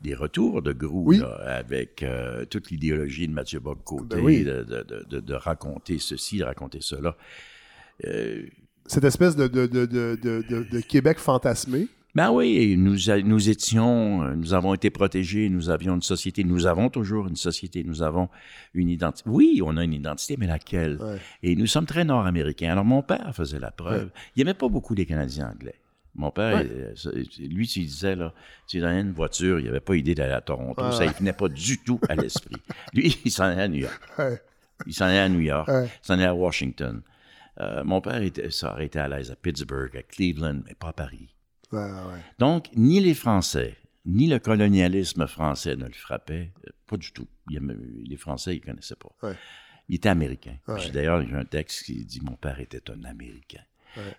Speaker 2: des, retours de Grou avec euh, toute l'idéologie de Mathieu Bock-Côté, ben de, raconter ceci, de raconter cela.
Speaker 1: Euh, Cette espèce de, Québec fantasmé.
Speaker 2: Ben oui, nous, nous étions, euh, nous avons été protégés, nous avions une société, nous avons toujours une société, nous avons une identité. Oui, on a une identité, mais laquelle? Et nous sommes très nord-américains. Alors mon père faisait la preuve. Il n'aimait pas beaucoup les Canadiens anglais. Mon père, euh, lui, tu disais, là, tu donnais une voiture, il n'avait pas idée d'aller à Toronto. Ça ne venait pas du tout à l'esprit. lui, il s'en allait à New York. Il s'en allait à New York. Il s'en allait à Washington. Euh, mon père était, ça aurait été à l'aise à Pittsburgh, à Cleveland, mais pas à Paris. Donc, ni les Français, ni le colonialisme français ne le frappaient, euh, pas du tout. les Français, ils ne connaissaient pas. Il était américain. D'ailleurs, j'ai un texte qui dit Mon père était un Américain.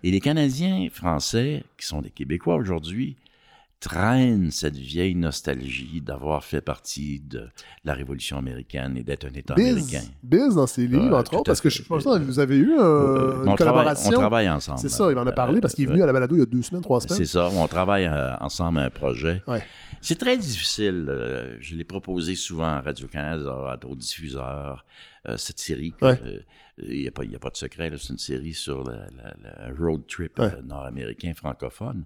Speaker 2: Et les Canadiens français, qui sont des Québécois aujourd'hui, traîne cette vieille nostalgie d'avoir fait partie de la Révolution américaine et d'être un État américain.
Speaker 1: Biz dans ses livres, entre autres, parce que je pense que vous avez eu euh, une collaboration.
Speaker 2: on travaille ensemble.
Speaker 1: C'est ça, il m'en a parlé parce qu'il est venu à la balado il y a deux semaines, trois semaines.
Speaker 2: C'est ça, on travaille euh, ensemble à un projet. C'est très difficile. Euh, je l'ai proposé souvent à Radio-Canada, à d'autres diffuseurs, cette série. Il n'y a, a, pas de secret, c'est une série sur le road trip nord-américain francophone.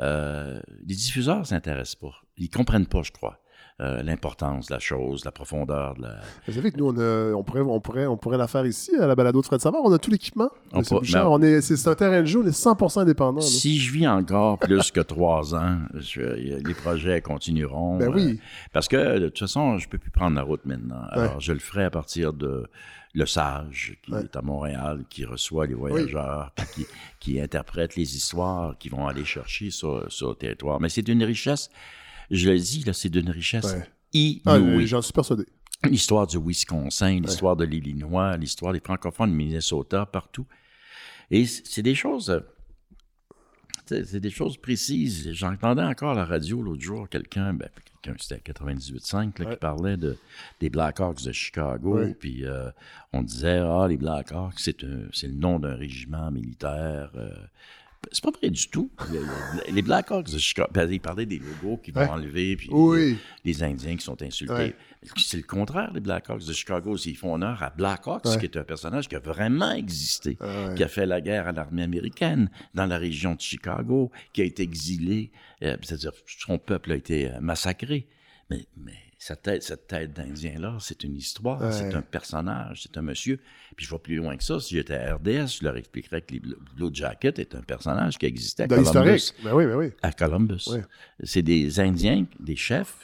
Speaker 2: Euh, les diffuseurs s'intéressent pas. Ils comprennent pas, je crois. Euh, l'importance de la chose, la profondeur de la.
Speaker 1: Vous savez que nous, on, a- on, pourrait, on, pourrait, on pourrait la faire ici, à la balado de Fred Savard. On a tout l'équipement.
Speaker 2: On
Speaker 1: Bouchard. est, c'est, un terrain de jeu, on est 100% indépendant.
Speaker 2: Si je vis encore plus que trois ans, je- les projets continueront.
Speaker 1: Ben oui.
Speaker 2: euh, parce que de toute façon, je peux plus prendre la route maintenant. Alors, je le ferai à partir de Le Sage, qui
Speaker 1: Ouais.
Speaker 2: est à Montréal, qui reçoit les voyageurs, qui, qui interprète les histoires qu'ils vont aller chercher sur, sur le territoire. Mais c'est d'une richesse, je le dis, là, c'est d'une richesse
Speaker 1: Ouais. Ah. J'en suis persuadé.
Speaker 2: L'histoire du Wisconsin, l'histoire de l'Illinois, l'histoire des francophones du Minnesota, partout. Et c- c'est des choses. euh, c'est des choses précises. J'entendais encore à la radio l'autre jour quelqu'un, ben, quelqu'un c'était à 98.5, là,
Speaker 1: Ouais.
Speaker 2: qui parlait de, des Blackhawks de Chicago.
Speaker 1: Ouais.
Speaker 2: Puis euh, on disait, ah, les Blackhawks, c'est c'est le nom d'un régiment militaire. euh, c'est pas vrai du tout. Les- Les Blackhawks de Chicago, ben, ils parlaient des logos qu'ils vont
Speaker 1: Ouais.
Speaker 2: enlever, puis
Speaker 1: Oui.
Speaker 2: les Indiens qui sont insultés.
Speaker 1: Ouais.
Speaker 2: C'est le contraire, les Blackhawks de Chicago. Ils font honneur à Blackhawks,
Speaker 1: Ouais.
Speaker 2: qui est un personnage qui a vraiment existé,
Speaker 1: Ah
Speaker 2: qui a fait la guerre à l'armée américaine dans la région de Chicago, qui a été exilé, euh, c'est-à-dire son peuple a été euh, massacré. Mais, mais cette tête, cette tête d'Indien-là, c'est une histoire,
Speaker 1: Ouais.
Speaker 2: c'est un personnage, c'est un monsieur. Puis je vais plus loin que ça. Si j'étais à RDS, je leur expliquerais que les Blue Blue Jacket est un personnage qui existait à
Speaker 1: Dans
Speaker 2: Columbus.
Speaker 1: Ben oui, ben oui.
Speaker 2: à Columbus.
Speaker 1: Ouais.
Speaker 2: C'est des Indiens, des chefs,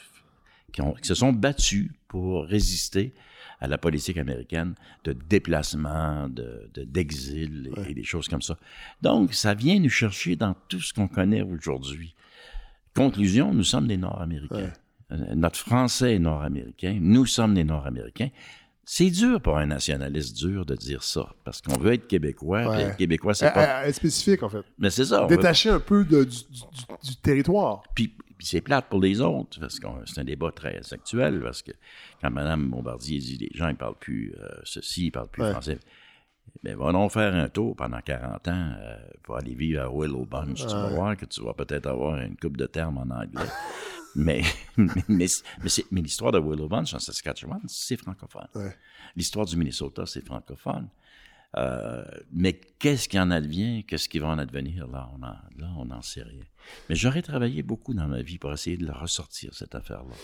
Speaker 2: qui, ont- qui se sont battus pour résister à la politique américaine de déplacement, de, de- d'exil et, et des choses comme ça. Donc, ça vient nous chercher dans tout ce qu'on connaît aujourd'hui. Conclusion, nous sommes des Nord-Américains. Notre français est nord-américain. Nous sommes des Nord-américains. C'est dur pour un nationaliste dur de dire ça, parce qu'on veut être québécois, puis
Speaker 1: Ouais.
Speaker 2: être québécois, c'est
Speaker 1: Euh,
Speaker 2: pas...
Speaker 1: euh, spécifique, en fait.
Speaker 2: Mais c'est ça. veut-
Speaker 1: Détaché un peu de- du, du- du territoire.
Speaker 2: puis, puis c'est plate pour les autres, parce que c'est un débat très actuel, parce que quand Mme Bombardier dit les gens ne parlent plus euh, ceci, ils parlent plus
Speaker 1: Ouais.
Speaker 2: français, mais va donc faire un tour pendant 40 ans euh, pour aller vivre à Willow Bunch. Tu vas voir que tu vas peut-être avoir une coupe de termes en anglais. mais mais, mais, l'histoire de Willow Bunch en Saskatchewan, c'est francophone.
Speaker 1: Ouais.
Speaker 2: L'histoire du Minnesota, c'est francophone. Euh, mais qu'est-ce qui en advient, qu'est-ce qui va en advenir, là, on en, là, on n'en sait rien. Mais j'aurais travaillé beaucoup dans ma vie pour essayer de la ressortir, cette affaire-là.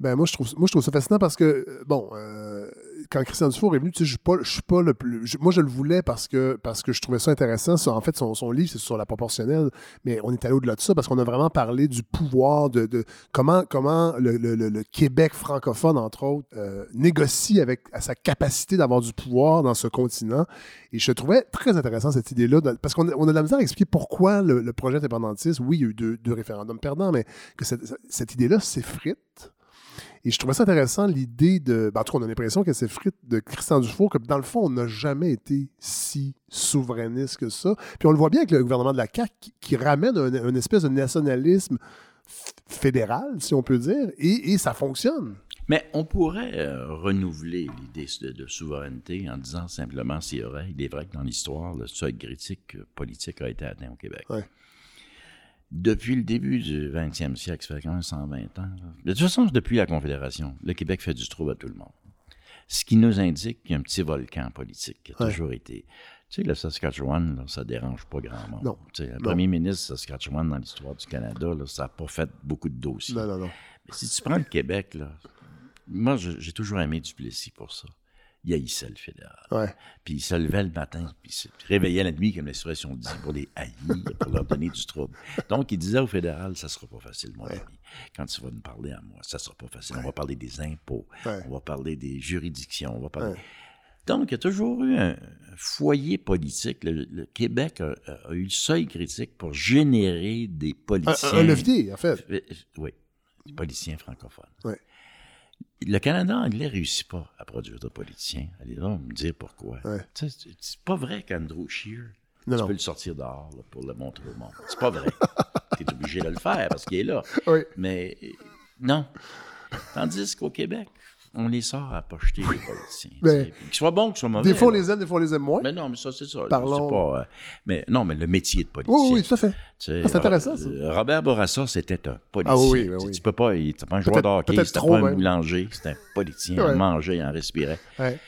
Speaker 1: Ben moi je trouve moi je trouve ça fascinant parce que euh, bon euh, quand Christian Dufour est venu tu sais je suis pas je suis pas le plus moi je le voulais parce que parce que je trouvais ça intéressant. En fait son, son livre c'est sur la proportionnelle mais on est allé au-delà de ça parce qu'on a vraiment parlé du pouvoir de, de comment comment le, le- le- Québec francophone entre autres euh, négocie avec à sa capacité d'avoir du pouvoir dans ce continent. Et je trouvais très intéressant cette idée là parce qu'on a, on a de la misère à expliquer pourquoi le, projet indépendantiste oui il y a eu deux, deux référendums perdants mais que cette, cette idée là s'effrite et je trouvais ça intéressant, l'idée de. ben, en tout cas, on a l'impression que c'est frite de Christian Dufour, que dans le fond, on n'a jamais été si souverainiste que ça. Puis on le voit bien avec le gouvernement de la CAQ qui, qui ramène un, un espèce de nationalisme fédéral, si on peut dire, et, et ça fonctionne.
Speaker 2: Mais on pourrait euh, renouveler l'idée de, de souveraineté en disant simplement c'est vrai. Il est vrai que dans l'histoire, le seuil critique politique a été atteint au Québec.
Speaker 1: Ouais.
Speaker 2: Depuis le début du 20e siècle, ça fait quand même 120 ans. De toute façon, depuis la Confédération, le Québec fait du trouble à tout le monde. Ce qui nous indique qu'il y a un petit volcan politique qui a
Speaker 1: Ouais.
Speaker 2: toujours été. Tu sais, le Saskatchewan, là, ça dérange pas grand monde.
Speaker 1: Non.
Speaker 2: Tu sais, un
Speaker 1: Non.
Speaker 2: premier ministre Saskatchewan dans l'histoire du Canada, là, ça n'a pas fait beaucoup de dossiers.
Speaker 1: Non, non, non.
Speaker 2: Mais si tu prends le Québec, là, moi, j'ai toujours aimé Duplessis pour ça. Il haïssait le fédéral.
Speaker 1: Ouais.
Speaker 2: Puis il se levait le matin, puis il se réveillait la nuit, comme l'expression dit, pour les haïr, pour leur donner du trouble. Donc, il disait au fédéral, ça sera pas facile, mon ami. Quand tu vas nous parler à moi, ça sera pas facile. On va parler des impôts, on va parler des juridictions, on va parler... Donc, il y a toujours eu un un foyer politique. Le, le Québec a, a eu le seuil critique pour générer des
Speaker 1: Un,
Speaker 2: politiciens...
Speaker 1: un levier, en fait.
Speaker 2: Euh, Oui, des politiciens francophones. Le Canada anglais ne réussit pas à produire de politiciens. Allez là me dire pourquoi.
Speaker 1: Ouais.
Speaker 2: C'est pas vrai qu'Andrew
Speaker 1: Non,
Speaker 2: tu
Speaker 1: non.
Speaker 2: peux le sortir dehors là, pour le montrer au monde. C'est pas vrai. tu es obligé de le faire parce qu'il est là.
Speaker 1: Oui.
Speaker 2: Mais non. Tandis qu'au Québec, on les sort à pocheter les politiciens.
Speaker 1: Ben,
Speaker 2: tu. Qu'ils soient bons, qu'ils soient mauvais.
Speaker 1: Des fois, on les aime, des fois, on les aime moins.
Speaker 2: Mais non, mais ça, c'est ça.
Speaker 1: Parlons-
Speaker 2: pas, euh, mais non, mais le métier de politicien.
Speaker 1: Oui, oui, tout à fait.
Speaker 2: Tu sais,
Speaker 1: Ah, c'est intéressant, ça.
Speaker 2: Robert Bourassa, c'était un politicien.
Speaker 1: Ah oui, oui,
Speaker 2: Tu-
Speaker 1: oui.
Speaker 2: Tu peux pas, il était pas un joueur
Speaker 1: Peut-être-
Speaker 2: de hockey,
Speaker 1: peut-être
Speaker 2: c'était pas un
Speaker 1: même.
Speaker 2: boulanger, c'était un politicien.
Speaker 1: Ouais.
Speaker 2: Il mangeait, il en respirait.
Speaker 1: Ouais.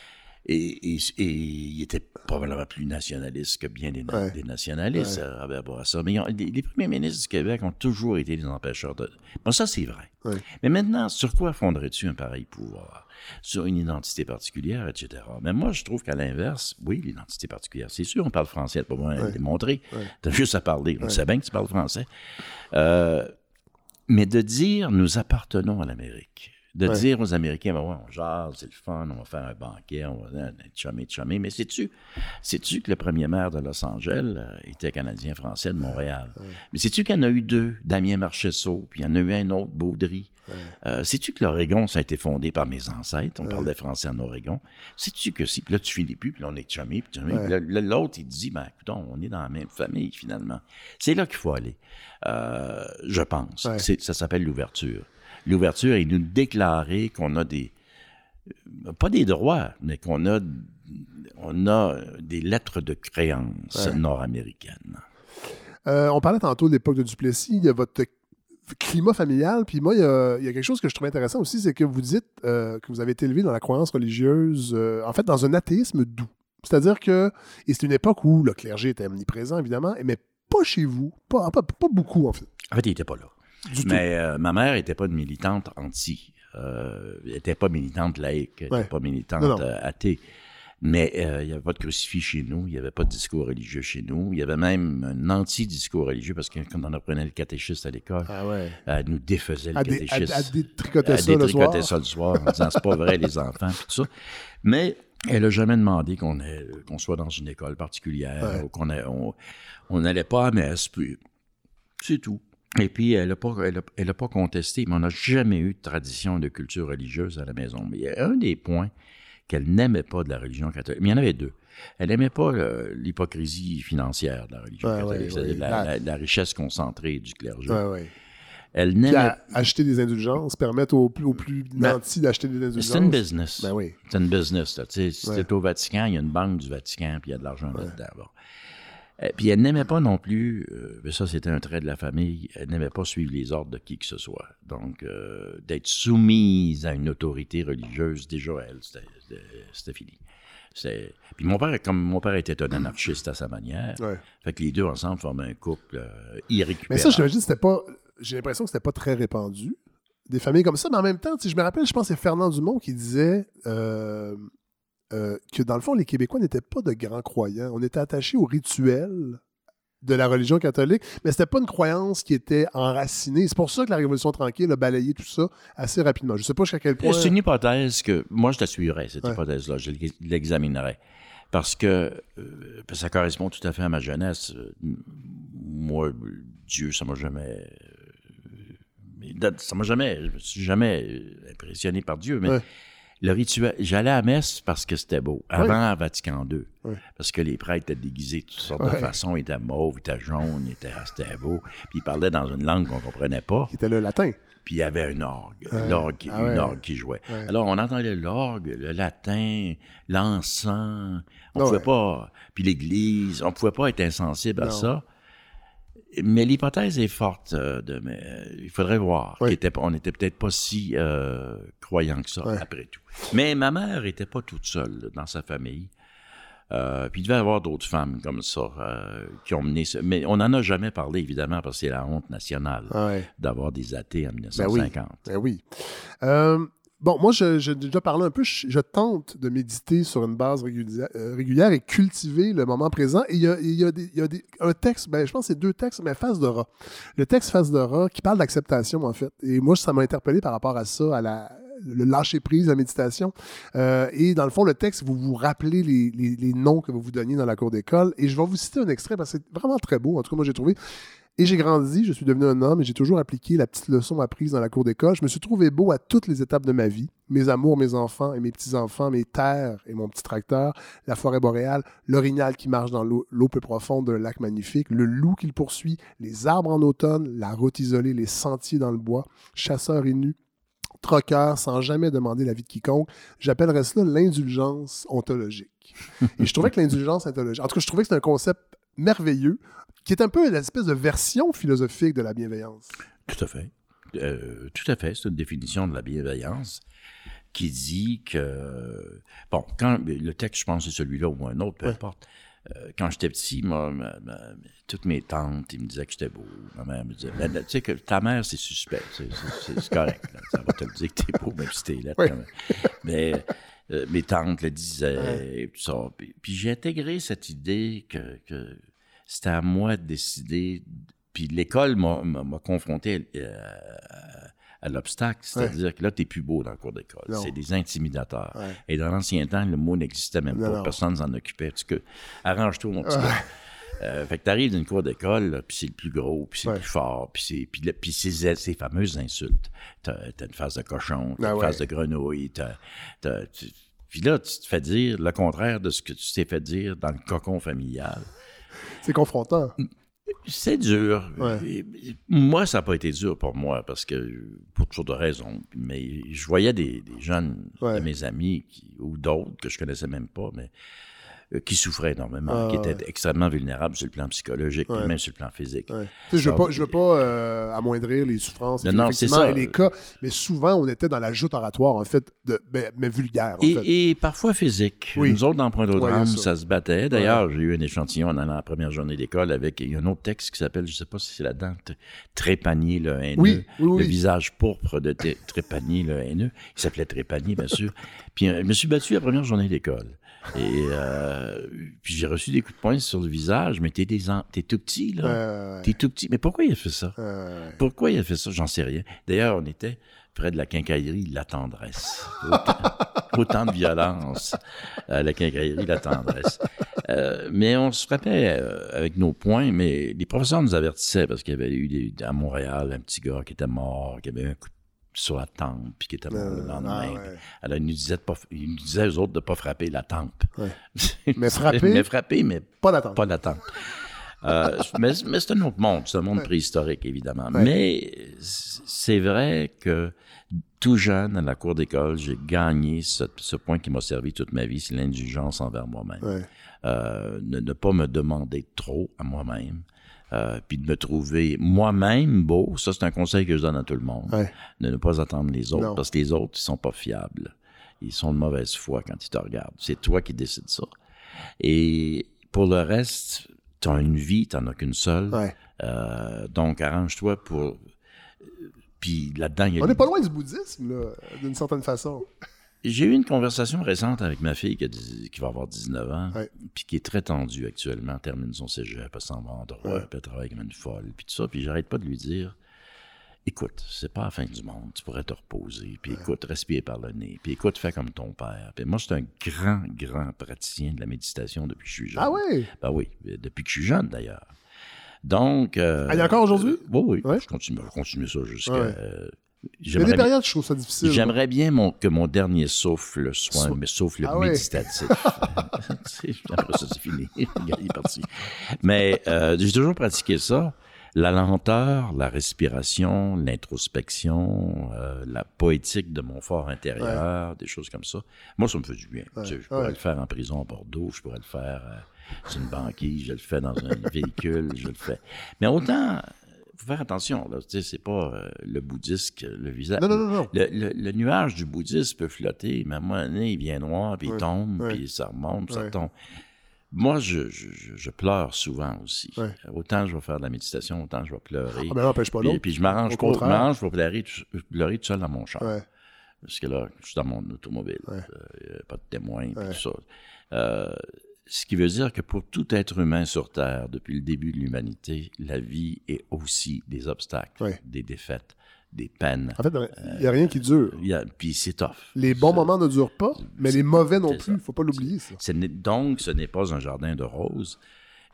Speaker 2: Et, et, et il était probablement plus nationaliste que bien des,
Speaker 1: Ouais.
Speaker 2: des nationalistes
Speaker 1: Ouais.
Speaker 2: euh, rapport à ça. Mais ont- les, les premiers ministres du Québec ont toujours été des empêcheurs de... Bon, ça, c'est vrai.
Speaker 1: Ouais.
Speaker 2: Mais maintenant, sur quoi fonderais-tu un pareil pouvoir? Sur une identité particulière, etc. Mais moi, je trouve qu'à l'inverse, oui, l'identité particulière, c'est sûr, on parle français, pas besoin de démontrer.
Speaker 1: Ouais.
Speaker 2: T'as juste à parler. On sait bien que tu parles français. Euh, mais de dire nous appartenons à l'Amérique, de
Speaker 1: Ouais.
Speaker 2: dire aux Américains, ben ouais, on jase, c'est le fun, on va faire un banquet, on va être chumé, chumé. Mais sais-tu, sais-tu que le premier maire de Los Angeles euh, était canadien-français de Montréal? Mais sais-tu qu'il y en a eu deux, Damien Marcheseau, puis il y en a eu un autre, Baudry? Euh, sais-tu que l'Oregon, ça a été fondé par mes ancêtres? On parlait français en Oregon. Sais-tu que si, puis là, tu finis plus, puis là, on est chumé, puis chumé. L'autre, il dit, ben, écoute, on est dans la même famille, finalement. C'est là qu'il faut aller, euh, je pense. Ça s'appelle l'ouverture. L'ouverture est nous déclarer qu'on a des, pas des droits, mais qu'on a, on a des lettres de créance
Speaker 1: Ouais.
Speaker 2: nord-américaines.
Speaker 1: Euh, on parlait tantôt de l'époque de Duplessis, il y a votre climat familial, puis moi, il y, a, il y a quelque chose que je trouve intéressant aussi, c'est que vous dites euh, que vous avez été élevé dans la croyance religieuse, euh, en fait, dans un athéisme doux. C'est-à-dire que, et c'est une époque où le clergé était omniprésent, évidemment, mais pas chez vous, pas, pas, pas beaucoup, en fait.
Speaker 2: En fait, il n'était pas là.
Speaker 1: Du.
Speaker 2: Mais euh, ma mère n'était pas une militante anti. Euh, elle n'était pas militante laïque, elle
Speaker 1: Ouais.
Speaker 2: n'était pas militante
Speaker 1: Non, non.
Speaker 2: euh, athée. Mais euh, il n'y avait pas de crucifix chez nous, il n'y avait pas de discours religieux chez nous. Il y avait même un anti-discours religieux parce que quand on apprenait le catéchisme à l'école,
Speaker 1: Ah ouais.
Speaker 2: elle nous défaisait le
Speaker 1: À, détricoter
Speaker 2: Elle
Speaker 1: ça le soir.
Speaker 2: détricotait ça le soir en disant c'est pas vrai les enfants tout ça. Mais elle a jamais demandé qu'on soit dans une école particulière
Speaker 1: Ouais.
Speaker 2: ou qu'on on n'allait pas à messe puis c'est tout. Et puis elle a pas elle a, elle a pas contesté, mais on n'a jamais eu de tradition de culture religieuse à la maison. Mais il y a un des points qu'elle n'aimait pas de la religion catholique. Mais il y en avait deux. Elle n'aimait pas le- l'hypocrisie financière de la religion
Speaker 1: Ouais,
Speaker 2: catholique,
Speaker 1: ouais,
Speaker 2: c'est-à-dire
Speaker 1: ouais.
Speaker 2: la,
Speaker 1: La-
Speaker 2: richesse concentrée du clergé. Elle n'aimait
Speaker 1: acheter des indulgences, permettre aux plus, aux plus
Speaker 2: Ben,
Speaker 1: nantis d'acheter des indulgences.
Speaker 2: c'est une business.
Speaker 1: Ben oui.
Speaker 2: C'est une business. Là. Tu sais, Si au Vatican, il y a une banque du Vatican, puis il y a de l'argent là-dedans. Bon. Euh, puis elle n'aimait pas non plus, euh, mais ça c'était un trait de la famille, elle n'aimait pas suivre les ordres de qui que ce soit. Donc, euh, d'être soumise à une autorité religieuse, déjà, elle, c'était- fini. Puis mon père, comme mon père était un anarchiste à sa manière,
Speaker 1: Ouais.
Speaker 2: fait que les deux ensemble formaient un couple euh, irrécupérable.
Speaker 1: Mais ça, j'imagine que c'était pas. J'ai l'impression que c'était pas très répandu. Des familles comme ça, mais en même temps, sais, je me rappelle, je pense que c'est Fernand Dumont qui disait euh, que dans le fond, les Québécois n'étaient pas de grands croyants. On était attachés au rituel de la religion catholique, mais c'était pas une croyance qui était enracinée. C'est pour ça que la Révolution tranquille a balayé tout ça assez rapidement. Je sais pas jusqu'à quel point.
Speaker 2: C'est une hypothèse que moi je la suivrais, cette
Speaker 1: Ouais.
Speaker 2: hypothèse-là, je l'e- l'examinerais. Parce que euh, ça correspond tout à fait à ma jeunesse. Moi, Dieu, ça m'a jamais. euh, Ça m'a jamais. Je me suis jamais impressionné par Dieu, mais
Speaker 1: Ouais.
Speaker 2: Le rituel. J'allais à messe parce que c'était beau. Avant Vatican II. Parce que les prêtres étaient déguisés de toutes sortes de façons. Ils étaient mauves, ils étaient jaunes, ils étaient- c'était beau. Puis ils parlaient dans une langue qu'on comprenait pas.
Speaker 1: Qui était le latin.
Speaker 2: Puis il y avait un orgue,
Speaker 1: Ouais.
Speaker 2: l'orgue qui-
Speaker 1: Ah ouais.
Speaker 2: orgue qui jouait.
Speaker 1: Ouais.
Speaker 2: Alors on entendait l'orgue, le latin, l'encens. On
Speaker 1: Ah
Speaker 2: pouvait pas. Puis l'église, on pouvait pas être insensible à ça. Mais l'hypothèse est forte. euh, de, mais, euh, il faudrait voir.
Speaker 1: Oui.
Speaker 2: était on n'était peut-être pas si euh, croyants que ça, après tout. Mais ma mère était pas toute seule dans sa famille. Puis il devait y avoir d'autres femmes comme ça qui ont mené ce... Mais on n'en a jamais parlé, évidemment, parce que c'est la honte nationale d'avoir des athées en
Speaker 1: Ben oui.
Speaker 2: 1950.
Speaker 1: Ben oui. Bon, moi, je- j'ai déjà parlé un peu. Je, je tente de méditer sur une base régulière, euh, régulière et cultiver le moment présent. Et il y a, il y a des- il y a des- un texte, ben, je pense que c'est deux textes, mais Face de rat. Le texte Face de rat qui parle d'acceptation, en fait. Et moi, ça m'a interpellé par rapport à ça, à la le lâcher prise, la méditation. Euh, et dans le fond, le texte, vous vous rappelez les, les- les noms que vous vous donniez dans la cour d'école. Et je vais vous citer un extrait parce que c'est vraiment très beau. En tout cas, moi, j'ai trouvé. Et j'ai grandi, je suis devenu un homme et j'ai toujours appliqué la petite leçon apprise dans la cour d'école. Je me suis trouvé beau à toutes les étapes de ma vie. Mes amours, mes enfants et mes petits-enfants, mes terres et mon petit tracteur, la forêt boréale, l'orignal qui marche dans l'eau peu profonde d'un lac magnifique, le loup qui le poursuit, les arbres en automne, la route isolée, les sentiers dans le bois, chasseurs et nus, troqueur sans jamais demander l'avis de quiconque. J'appellerais cela l'indulgence ontologique. et je trouvais que l'indulgence ontologique, en tout cas, je trouvais que c'est un concept merveilleux qui est un peu l'espèce de version philosophique de la bienveillance.
Speaker 2: Tout à fait. Euh, tout à fait. C'est une définition de la bienveillance. qui dit que, bon, quand le texte, je pense, c'est celui-là ou un autre, peu
Speaker 1: Ouais.
Speaker 2: importe. Euh, quand j'étais petit, moi, ma- ma- toutes mes tantes, ils me disaient que j'étais beau. Ma mère me disait, Ben, tu sais que ta mère, c'est suspect, c'est, correct. là. Ça va te le dire que t'es beau, même si t'es là.
Speaker 1: Ouais.
Speaker 2: quand même. Mais euh, mes tantes le disaient, et tout ça. Puis, puis j'ai intégré cette idée que, que c'était à moi de décider. Puis l'école m'a, confronté euh, à l'obstacle, c'est-à-dire que là, t'es plus beau dans le cours d'école. C'est des intimidateurs.
Speaker 1: Ouais.
Speaker 2: Et dans l'ancien temps, le mot n'existait même
Speaker 1: Non,
Speaker 2: pas.
Speaker 1: non.
Speaker 2: Personne s'en occupait. Que, arrange-toi, mon petit gars. Euh, fait que t'arrives d'une cour d'école, puis c'est le plus gros, puis c'est
Speaker 1: Ouais.
Speaker 2: le plus fort, puis c'est ces, ces fameuses insultes. T'as t'as une face de cochon, t'as
Speaker 1: Ah
Speaker 2: une face de grenouille, Puis là, tu te fais dire le contraire de ce que tu t'es fait dire dans le cocon familial.
Speaker 1: C'est confrontant.
Speaker 2: C'est dur.
Speaker 1: Ouais.
Speaker 2: Moi, ça n'a pas été dur pour moi parce que, pour toutes sortes de raisons. Mais je voyais des, des jeunes
Speaker 1: Ouais.
Speaker 2: de mes amis qui- ou d'autres que je connaissais même pas, mais qui souffraient énormément,
Speaker 1: Ah,
Speaker 2: qui
Speaker 1: ouais.
Speaker 2: étaient extrêmement vulnérables sur le plan psychologique
Speaker 1: Ouais.
Speaker 2: et même sur le plan physique.
Speaker 1: Ouais. Tu sais, je veux
Speaker 2: Ça-
Speaker 1: pas, je veux pas euh, amoindrir les souffrances
Speaker 2: Non, non, ça.
Speaker 1: et les cas, mais souvent on était dans la joute oratoire en fait, de, ben, mais vulgaire en
Speaker 2: Et,
Speaker 1: fait.
Speaker 2: et parfois physique.
Speaker 1: Oui.
Speaker 2: Nous autres, dans Point
Speaker 1: ça.
Speaker 2: ça. se battait. D'ailleurs, j'ai eu un échantillon en allant à la première journée d'école avec il y a un autre texte qui s'appelle, je sais pas si c'est là-dedans, Trépanier le haineux.
Speaker 1: Oui, oui.
Speaker 2: Le visage pourpre de Trépanier le haineux. Il s'appelait Trépanier, bien sûr. Puis euh, je me suis battu la première journée d'école. Et euh, puis j'ai reçu des coups de poing sur le visage, mais t'es, des en- t'es tout petit, là.
Speaker 1: Euh,
Speaker 2: T'es tout petit. Mais pourquoi il a fait ça?
Speaker 1: euh,
Speaker 2: Pourquoi il a fait ça? J'en sais rien. D'ailleurs, on était près de la quincaillerie La Tendresse. Autant, autant de violence à la quincaillerie La Tendresse. Euh, mais on se frappait euh, avec nos poings, mais les professeurs nous avertissaient parce qu'il y avait eu des- à Montréal un petit gars qui était mort, qui avait un coup sur la tempe, puis qui était mort le
Speaker 1: euh,
Speaker 2: lendemain.
Speaker 1: ah, ouais.
Speaker 2: Alors, ils nous disaient, de pas, ils nous disaient aux autres de ne pas frapper la tempe.
Speaker 1: Ouais. Mais frapper?
Speaker 2: mais frapper, mais
Speaker 1: Pas d'attente.
Speaker 2: pas d'attente. Euh, mais mais c'est un autre monde, c'est un monde préhistorique, évidemment. Mais c'est vrai que tout jeune, à la cour d'école, j'ai gagné ce, ce point qui m'a servi toute ma vie, c'est l'indulgence envers moi-même. Euh, ne, ne pas me demander trop à moi-même. Euh, puis de me trouver moi-même beau, ça c'est un conseil que je donne à tout le monde.
Speaker 1: Ouais.
Speaker 2: De ne pas attendre les autres,
Speaker 1: Non.
Speaker 2: parce que les autres, ils sont pas fiables. Ils sont de mauvaise foi quand ils te regardent. C'est toi qui décides ça. Et pour le reste, tu as une vie, tu n'en as qu'une seule.
Speaker 1: Ouais.
Speaker 2: Euh, donc, arrange-toi pour... Puis là-dedans, il y a...
Speaker 1: On n'est pas loin du bouddhisme, d'une certaine façon.
Speaker 2: J'ai eu une conversation récente avec ma fille qui, a qui va avoir 19 ans, puis qui est très tendue actuellement, elle termine son cégep, elle s'en va en droit, puis elle travaille comme une folle, puis tout ça, puis j'arrête pas de lui dire, écoute, c'est pas la fin du monde, tu pourrais te reposer, puis écoute, respire par le nez, puis écoute, fais comme ton père. Puis moi, je suis un grand, grand praticien de la méditation depuis que je suis jeune.
Speaker 1: Ah ouais?
Speaker 2: Ben oui, depuis que je suis jeune d'ailleurs. Donc. euh,
Speaker 1: Ah, a encore aujourd'hui?
Speaker 2: Oui, oui.
Speaker 1: Ouais.
Speaker 2: Je continue, je continue ça jusqu'à.
Speaker 1: Ouais.
Speaker 2: euh,
Speaker 1: Il y a
Speaker 2: j'aimerais
Speaker 1: des
Speaker 2: bien-
Speaker 1: périodes, je trouve ça difficile.
Speaker 2: J'aimerais bien mon- que mon dernier souffle soit un souffle
Speaker 1: Ah ouais.
Speaker 2: méditatif. C'est- Après ça, c'est fini. Il est parti. Mais euh, j'ai toujours pratiqué ça. La lenteur, la respiration, l'introspection, euh, la poétique de mon fort intérieur, des choses comme ça. Moi, ça me fait du bien. Tu sais, je pourrais
Speaker 1: Ouais.
Speaker 2: le faire en prison à Bordeaux, je pourrais le faire euh, sur une banquise, je le fais dans un véhicule, je le fais. Mais autant, faut faire attention, là. Tu sais, c'est pas euh, le bouddhiste, le visage.
Speaker 1: Non, non, non, non.
Speaker 2: Le, le- le nuage du bouddhisme peut flotter, mais à un moment donné, il vient noir, puis il tombe, puis ça remonte, puis ça tombe. Moi, je, je, je- je pleure souvent aussi. Autant je vais faire de la méditation, autant je vais pleurer.
Speaker 1: Ah, mais n'empêche pas
Speaker 2: puis,
Speaker 1: l'autre.
Speaker 2: puis je m'arrange
Speaker 1: contraire.
Speaker 2: je pour pleurer, tout- pleurer tout seul dans mon char. Parce que là, je suis dans mon automobile. Euh, pas de témoin, puis tout ça. Euh, ce qui veut dire que pour tout être humain sur Terre, depuis le début de l'humanité, la vie est aussi des obstacles, des défaites, des peines.
Speaker 1: En fait, il n'y a rien qui dure.
Speaker 2: Il y a- Puis c'est tough.
Speaker 1: Les bons
Speaker 2: Ça-
Speaker 1: moments ne durent pas, mais les mauvais non plus. Il ne faut pas l'oublier, ça.
Speaker 2: donc, ce n'est pas un jardin de roses.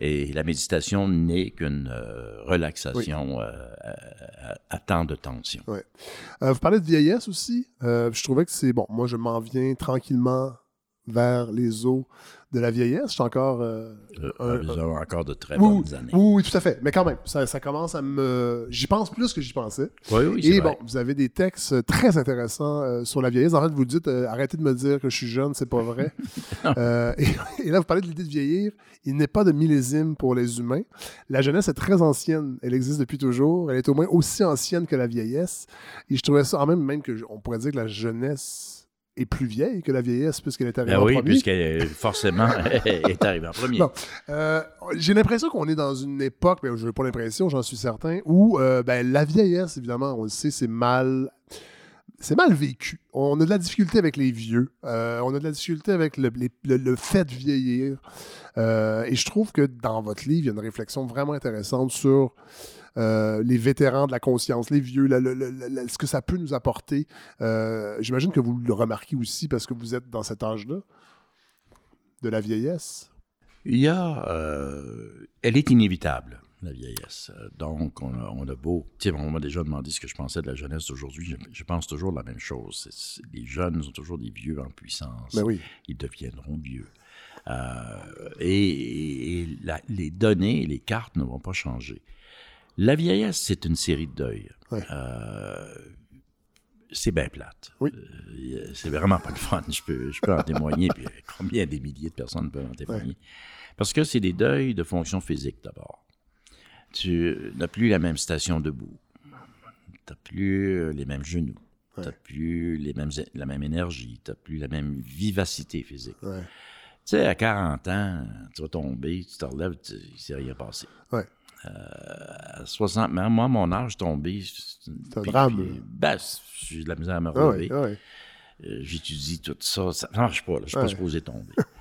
Speaker 2: Et la méditation n'est qu'une euh, relaxation euh, à, à- à temps de tension.
Speaker 1: Euh, vous parlez de vieillesse aussi. Euh, je trouvais que c'est bon. Moi, je m'en viens tranquillement vers les eaux de la vieillesse. Je suis encore. euh,
Speaker 2: Euh,
Speaker 1: un-
Speaker 2: avons encore de très
Speaker 1: oui,
Speaker 2: bonnes années.
Speaker 1: oui, oui, tout à fait. Mais quand même, ça, ça commence à me. J'y pense plus que j'y pensais.
Speaker 2: Oui, oui,
Speaker 1: Et
Speaker 2: vrai.
Speaker 1: bon, vous avez des textes très intéressants euh, sur la vieillesse. En fait, vous dites euh, arrêtez de me dire que je suis jeune, c'est pas vrai. Euh, et, et là, vous parlez de l'idée de vieillir. Il n'est pas de millésime pour les humains. La jeunesse est très ancienne. Elle existe depuis toujours. Elle est au moins aussi ancienne que la vieillesse. Et je trouvais ça, en même, même que on pourrait dire que la jeunesse est plus vieille que la vieillesse puisqu'elle est arrivée
Speaker 2: Ben
Speaker 1: en
Speaker 2: oui,
Speaker 1: premier.
Speaker 2: puisqu'elle forcément est arrivée en premier.
Speaker 1: Euh, J'ai l'impression qu'on est dans une époque, mais je n'ai pas l'impression, j'en suis certain, où euh, ben, la vieillesse, évidemment, on le sait, c'est mal. C'est mal vécu. On a de la difficulté avec les vieux. Euh, on a de la difficulté avec le, les- le- le fait de vieillir. Euh, et je trouve que dans votre livre, il y a une réflexion vraiment intéressante sur euh, les vétérans de la conscience, les vieux, la- la- la- la- ce que ça peut nous apporter. Euh, J'imagine que vous le remarquez aussi parce que vous êtes dans cet âge-là de la vieillesse.
Speaker 2: Il y a. euh, elle est inévitable, la vieillesse. Donc, on a, on a beau. Sais, on m'a déjà demandé ce que je pensais de la jeunesse d'aujourd'hui. Je, je pense toujours la même chose. Les jeunes sont toujours des vieux en puissance.
Speaker 1: Ben oui.
Speaker 2: Ils deviendront vieux. Euh, et et la- les données, les cartes ne vont pas changer. La vieillesse, c'est une série de deuils.
Speaker 1: Ouais.
Speaker 2: Euh, c'est bien plate.
Speaker 1: Oui.
Speaker 2: Euh, c'est vraiment pas le fun. Je peux, je peux en témoigner. Puis combien des milliers de personnes peuvent en témoigner? Parce que c'est des deuils de fonction physique d'abord. Tu n'as plus la même station debout. Tu n'as plus euh, les mêmes genoux. Tu n'as plus les mêmes, la même énergie. Tu n'as plus la même vivacité physique.
Speaker 1: Ouais.
Speaker 2: Tu sais, à 40 ans, tu vas tomber, tu te relèves, il ne s'est rien passé.
Speaker 1: Ouais.
Speaker 2: À 60, mais moi, mon âge tombé, c'est
Speaker 1: un
Speaker 2: puis-
Speaker 1: drame,
Speaker 2: puis, ben, j'ai de la misère à me
Speaker 1: Ah
Speaker 2: relever.
Speaker 1: ah ouais.
Speaker 2: Euh, J'étudie tout ça, ça marche pas, là, je suis pas supposé tomber.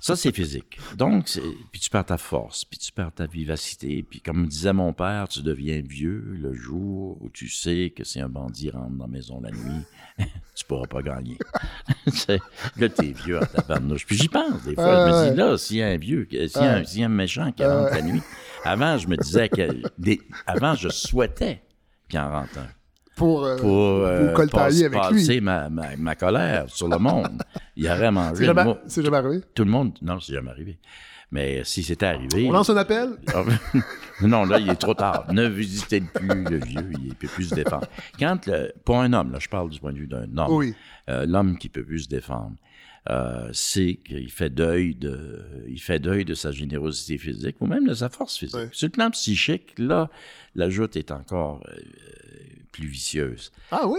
Speaker 2: ça, c'est physique. Donc, c'est- puis tu perds ta force, puis tu perds ta vivacité, puis comme disait mon père, tu deviens vieux le jour où tu sais que si un bandit rentre dans la maison la nuit, tu pourras pas gagner. Là, t'es vieux en tabarnouche. Puis j'y pense des fois, je me dis, là, s'il y a un vieux, s'il y, a un- s'il y a un méchant qui rentre la nuit, avant, je me disais que, des- avant, je souhaitais qu'il en rentre un
Speaker 1: Pour, euh,
Speaker 2: pour euh, passer,
Speaker 1: avec lui.
Speaker 2: ma, ma colère sur le monde. Il aurait
Speaker 1: C'est
Speaker 2: mangé.
Speaker 1: jamais, c'est jamais arrivé?
Speaker 2: tout le monde. Non, c'est jamais arrivé. Mais si c'était arrivé.
Speaker 1: On lance un appel?
Speaker 2: non, là, il est trop tard. Ne visitez plus le vieux, il ne peut plus se défendre. Quand le- pour un homme, là, je parle du point de vue d'un homme,
Speaker 1: Oui.
Speaker 2: euh, l'homme qui peut plus se défendre, euh, c'est qu'il fait deuil de, il fait deuil de sa générosité physique ou même de sa force physique. Sur le plan psychique, là, la joute est encore euh, plus vicieuse.
Speaker 1: Ah oui.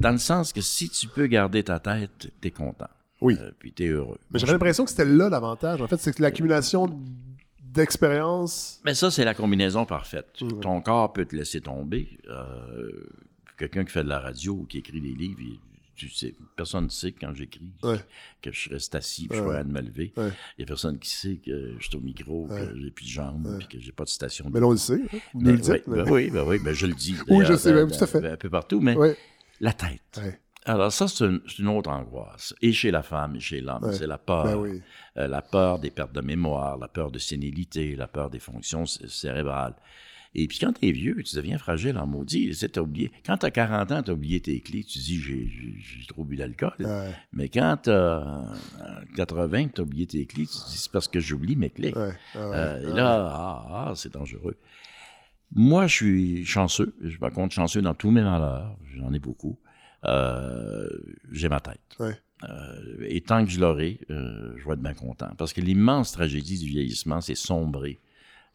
Speaker 2: Dans le sens que si tu peux garder ta tête, t'es content.
Speaker 1: Oui.
Speaker 2: Euh, puis t'es heureux.
Speaker 1: Mais j'avais l'impression que c'était là l'avantage. En fait, c'est que l'accumulation d'expérience.
Speaker 2: Mais ça, c'est la combinaison parfaite. Ton corps peut te laisser tomber. Euh, Quelqu'un qui fait de la radio ou qui écrit des livres, il- tu sais, personne ne sait quand j'écris
Speaker 1: Ouais.
Speaker 2: que je reste assis, puis
Speaker 1: Ouais.
Speaker 2: je suis à de me lever.
Speaker 1: Ouais.
Speaker 2: Il n'y a personne qui sait que je suis au micro,
Speaker 1: Ouais.
Speaker 2: que j'ai plus de jambes, puis que j'ai pas de station. de
Speaker 1: Mais là, on le sait. hein. Vous nous
Speaker 2: Ben
Speaker 1: le dites.
Speaker 2: oui,
Speaker 1: mais-
Speaker 2: ben oui, ben oui, ben je le dis.
Speaker 1: Oui, je sais, ben, tout à fait.
Speaker 2: Un peu partout, mais
Speaker 1: Ouais.
Speaker 2: la tête. Alors ça, c'est une, autre angoisse. Et chez la femme et chez l'homme,
Speaker 1: Ouais.
Speaker 2: c'est la peur.
Speaker 1: Ben oui.
Speaker 2: Euh, la peur des pertes de mémoire, la peur de sénilité, la peur des fonctions cé- cérébrales. Et puis quand t'es vieux, tu deviens fragile en maudit. T'as oublié. Quand t'as 40 ans, t'as oublié tes clés, tu dis j'ai, trop bu d'alcool.
Speaker 1: Ouais.
Speaker 2: Mais quand t'as euh, 80, t'as oublié tes clés, tu dis c'est parce que j'oublie mes clés.
Speaker 1: Ah ouais.
Speaker 2: Euh, et là, ah, ah, c'est dangereux. Moi, je suis chanceux. Je me compte chanceux dans tous mes malheurs. J'en ai beaucoup. Euh, j'ai ma tête.
Speaker 1: Ouais.
Speaker 2: Euh, et tant que je l'aurai, euh, je vais être bien content. Parce que l'immense tragédie du vieillissement, c'est sombrer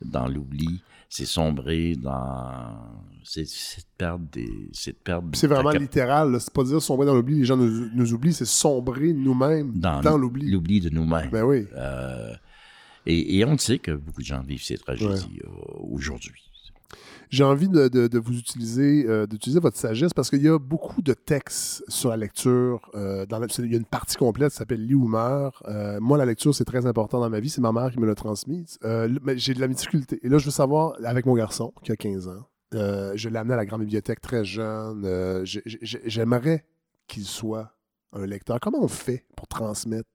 Speaker 2: dans l'oubli, c'est sombrer dans... C'est de perdre des... C'est de perdre...
Speaker 1: C'est vraiment littéral. C'est pas dire sombrer dans l'oubli, les gens nous, nous oublient, c'est sombrer nous-mêmes dans,
Speaker 2: dans,
Speaker 1: l'oubli.
Speaker 2: L'oubli de nous-mêmes.
Speaker 1: Ben oui.
Speaker 2: Et, et on sait que beaucoup de gens vivent ces tragédies aujourd'hui.
Speaker 1: J'ai envie de, de- de vous utiliser, euh, d'utiliser votre sagesse parce qu'il y a beaucoup de textes sur la lecture. euh, dans la- il y a une partie complète qui s'appelle Lis ou meurt. Euh, moi, la lecture, c'est très important dans ma vie. C'est ma mère qui me l'a transmise. Euh, mais j'ai de la difficulté. Et là, je veux savoir, avec mon garçon, qui a 15 ans, euh, je l'ai amené à la grande bibliothèque très jeune. euh, j'ai- j'ai- J'aimerais qu'il soit un lecteur. Comment on fait pour transmettre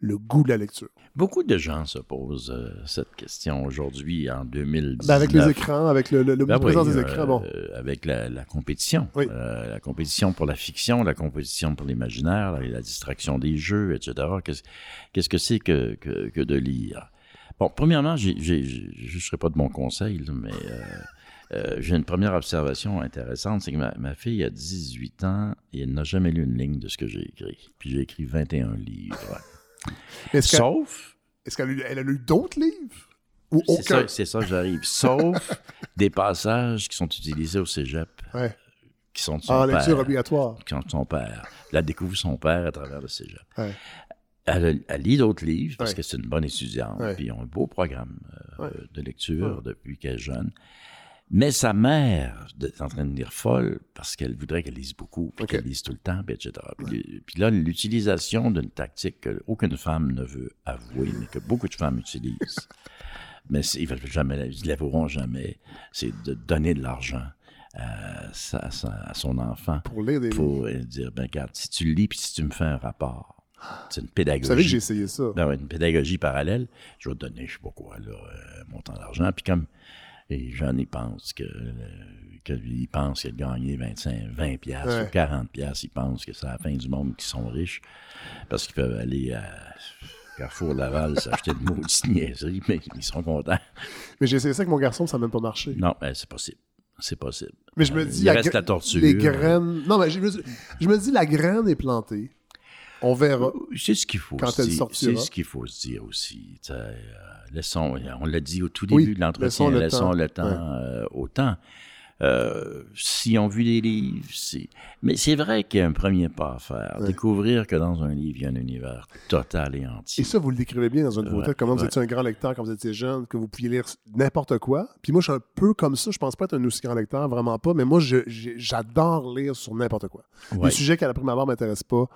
Speaker 1: le goût de la lecture?
Speaker 2: Beaucoup de gens se posent euh, cette question aujourd'hui, en 2019.
Speaker 1: Ben, avec les écrans, avec le, le, le
Speaker 2: Ben
Speaker 1: présence
Speaker 2: oui,
Speaker 1: des écrans, bon.
Speaker 2: euh, avec la, la compétition.
Speaker 1: Oui.
Speaker 2: Euh, la compétition pour la fiction, la compétition pour l'imaginaire, la, la distraction des jeux, etc. Qu'est-ce que c'est que, que, que de lire? Bon, premièrement, je ne serai pas de mon conseil, là, mais j'ai une première observation intéressante, c'est que ma, ma fille a 18 ans et elle n'a jamais lu une ligne de ce que j'ai écrit. Puis j'ai écrit 21 livres.
Speaker 1: Est-ce
Speaker 2: Sauf
Speaker 1: est-ce qu'elle a lu- elle a lu d'autres livres? Ou
Speaker 2: C'est
Speaker 1: aucun?
Speaker 2: ça, c'est ça, j'arrive. Sauf des passages qui sont utilisés au cégep,
Speaker 1: Ouais.
Speaker 2: qui leçons de son
Speaker 1: En
Speaker 2: père.
Speaker 1: lecture obligatoire.
Speaker 2: Quand son père. Elle découvre son père à travers le cégep.
Speaker 1: Ouais.
Speaker 2: Elle, elle lit d'autres livres parce
Speaker 1: Ouais.
Speaker 2: que c'est une bonne étudiante. Puis ils ont un beau programme euh, de lecture depuis qu'elle est jeune. Mais sa mère est en train de lire folle parce qu'elle voudrait qu'elle lise beaucoup, puis
Speaker 1: Ok.
Speaker 2: qu'elle lise tout le temps, puis etc. Puis, puis là, l'utilisation d'une tactique qu'aucune femme ne veut avouer, mais que beaucoup de femmes utilisent, mais ils ne l'avoueront jamais, c'est de donner de l'argent à, sa- à sa- à son enfant
Speaker 1: Pour lire des livres.
Speaker 2: pour euh, dire, ben regarde, si tu lis, puis si tu me fais un rapport, c'est une pédagogie.
Speaker 1: Vous savez que j'ai essayé ça.
Speaker 2: Ben ouais, une pédagogie parallèle, je vais te donner, je sais pas quoi, là, euh, montant d'argent. Puis comme les jeunes, ils pensent que, euh, que ils pensent qu'il a gagné 25, 20 piastres
Speaker 1: Ouais.
Speaker 2: ou 40 piastres, ils pensent que c'est la fin du monde qu'ils sont riches parce qu'ils peuvent aller à Carrefour Laval s'acheter de maudites niaiseries, mais ils seront contents.
Speaker 1: Mais j'ai essayé ça avec mon garçon, ça n'a même pas marché.
Speaker 2: Non, ben, c'est possible. C'est possible.
Speaker 1: Mais je me
Speaker 2: Euh,
Speaker 1: dis,
Speaker 2: il
Speaker 1: la
Speaker 2: reste la torture.
Speaker 1: les graines. Non, mais je me, je me dis, la graine est plantée. On verra.
Speaker 2: C'est ce qu'il faut
Speaker 1: Quand
Speaker 2: se
Speaker 1: elle
Speaker 2: dire.
Speaker 1: sortira.
Speaker 2: C'est ce qu'il faut se dire aussi. euh, laissons, on l'a dit au tout
Speaker 1: Oui,
Speaker 2: début de l'entretien,
Speaker 1: laissons le
Speaker 2: laissons
Speaker 1: temps.
Speaker 2: le temps euh, au temps. Euh, si on vu des livres, c'est... Mais c'est vrai qu'il y a un premier pas à faire.
Speaker 1: Ouais.
Speaker 2: Découvrir que dans un livre, il y a un univers total et entier.
Speaker 1: Et ça, vous le décrivez bien dans un vos
Speaker 2: Ouais.
Speaker 1: Comment vous étiez un grand lecteur quand vous étiez jeune, que vous pouviez lire n'importe quoi. Puis moi, je suis un peu comme ça. Je pense pas être un aussi grand lecteur, vraiment pas. Mais moi, j'adore lire sur n'importe quoi. Les sujets qui, à la prime abord, m'intéressent pas.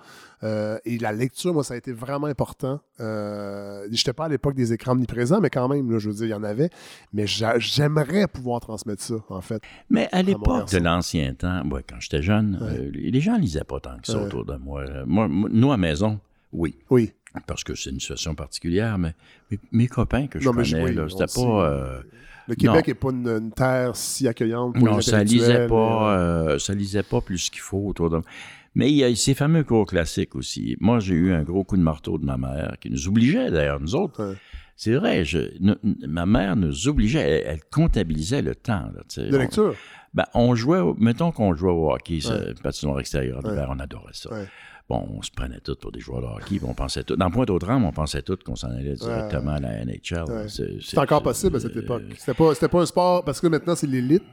Speaker 1: Euh, et la lecture, moi, ça a été vraiment important. Euh, je n'étais pas à l'époque des écrans omniprésents, mais quand même, là, je veux dire, il y en avait. Mais j'a- j'aimerais pouvoir transmettre ça, en fait.
Speaker 2: Mais à l'époque de l'ancien temps, moi, quand j'étais jeune, euh, les gens lisaient pas tant que ça
Speaker 1: Ouais.
Speaker 2: autour de moi. Moi. moi- Nous, à maison, oui.
Speaker 1: Oui.
Speaker 2: Parce que c'est une situation particulière, mais mes, mes copains que je
Speaker 1: Non,
Speaker 2: connais,
Speaker 1: oui,
Speaker 2: c'était pas... euh,
Speaker 1: Le Québec
Speaker 2: Non.
Speaker 1: n'est pas une, une terre si accueillante pour
Speaker 2: Non,
Speaker 1: les
Speaker 2: ça lisait pas, ça lisait pas plus qu'il faut autour de Mais il y a ces fameux cours classiques aussi. Moi, j'ai eu un gros coup de marteau de ma mère, qui nous obligeait d'ailleurs, nous autres.
Speaker 1: Ouais.
Speaker 2: C'est vrai, je, ma mère nous obligeait, elle, elle comptabilisait le temps. Là,
Speaker 1: de
Speaker 2: On-
Speaker 1: lecture.
Speaker 2: ben, on jouait, au- mettons qu'on jouait au hockey,
Speaker 1: Ouais.
Speaker 2: patinoire extérieur
Speaker 1: Ouais.
Speaker 2: on adorait ça. Bon, on se prenait tous pour des joueurs de hockey, on pensait tout. Dans Pointe-aux-Trembles, on pensait tous qu'on s'en allait directement à la NHL.
Speaker 1: Ouais.
Speaker 2: C'est-
Speaker 1: C'est encore
Speaker 2: c'est-
Speaker 1: possible à cette
Speaker 2: euh,
Speaker 1: époque. C'était pas, c'était pas un sport, parce que maintenant, c'est l'élite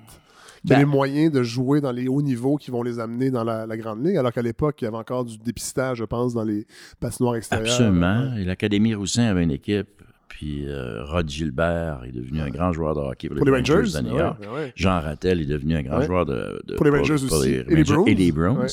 Speaker 1: qui a
Speaker 2: Ben-
Speaker 1: les moyens de jouer dans les hauts niveaux qui vont les amener dans la, la grande ligue, alors qu'à l'époque, il y avait encore du dépistage, je pense, dans les patinoires extérieures.
Speaker 2: Absolument. Et l'Académie Roussin avait une équipe. Puis euh, Rod Gilbert est devenu un grand joueur de hockey pour,
Speaker 1: Pour les Rangers.
Speaker 2: de New
Speaker 1: ouais,
Speaker 2: York.
Speaker 1: ouais.
Speaker 2: Jean Rattel est devenu un grand joueur de, de-
Speaker 1: Pour les Rangers aussi.
Speaker 2: les
Speaker 1: Et les
Speaker 2: Rangers et les Bruins.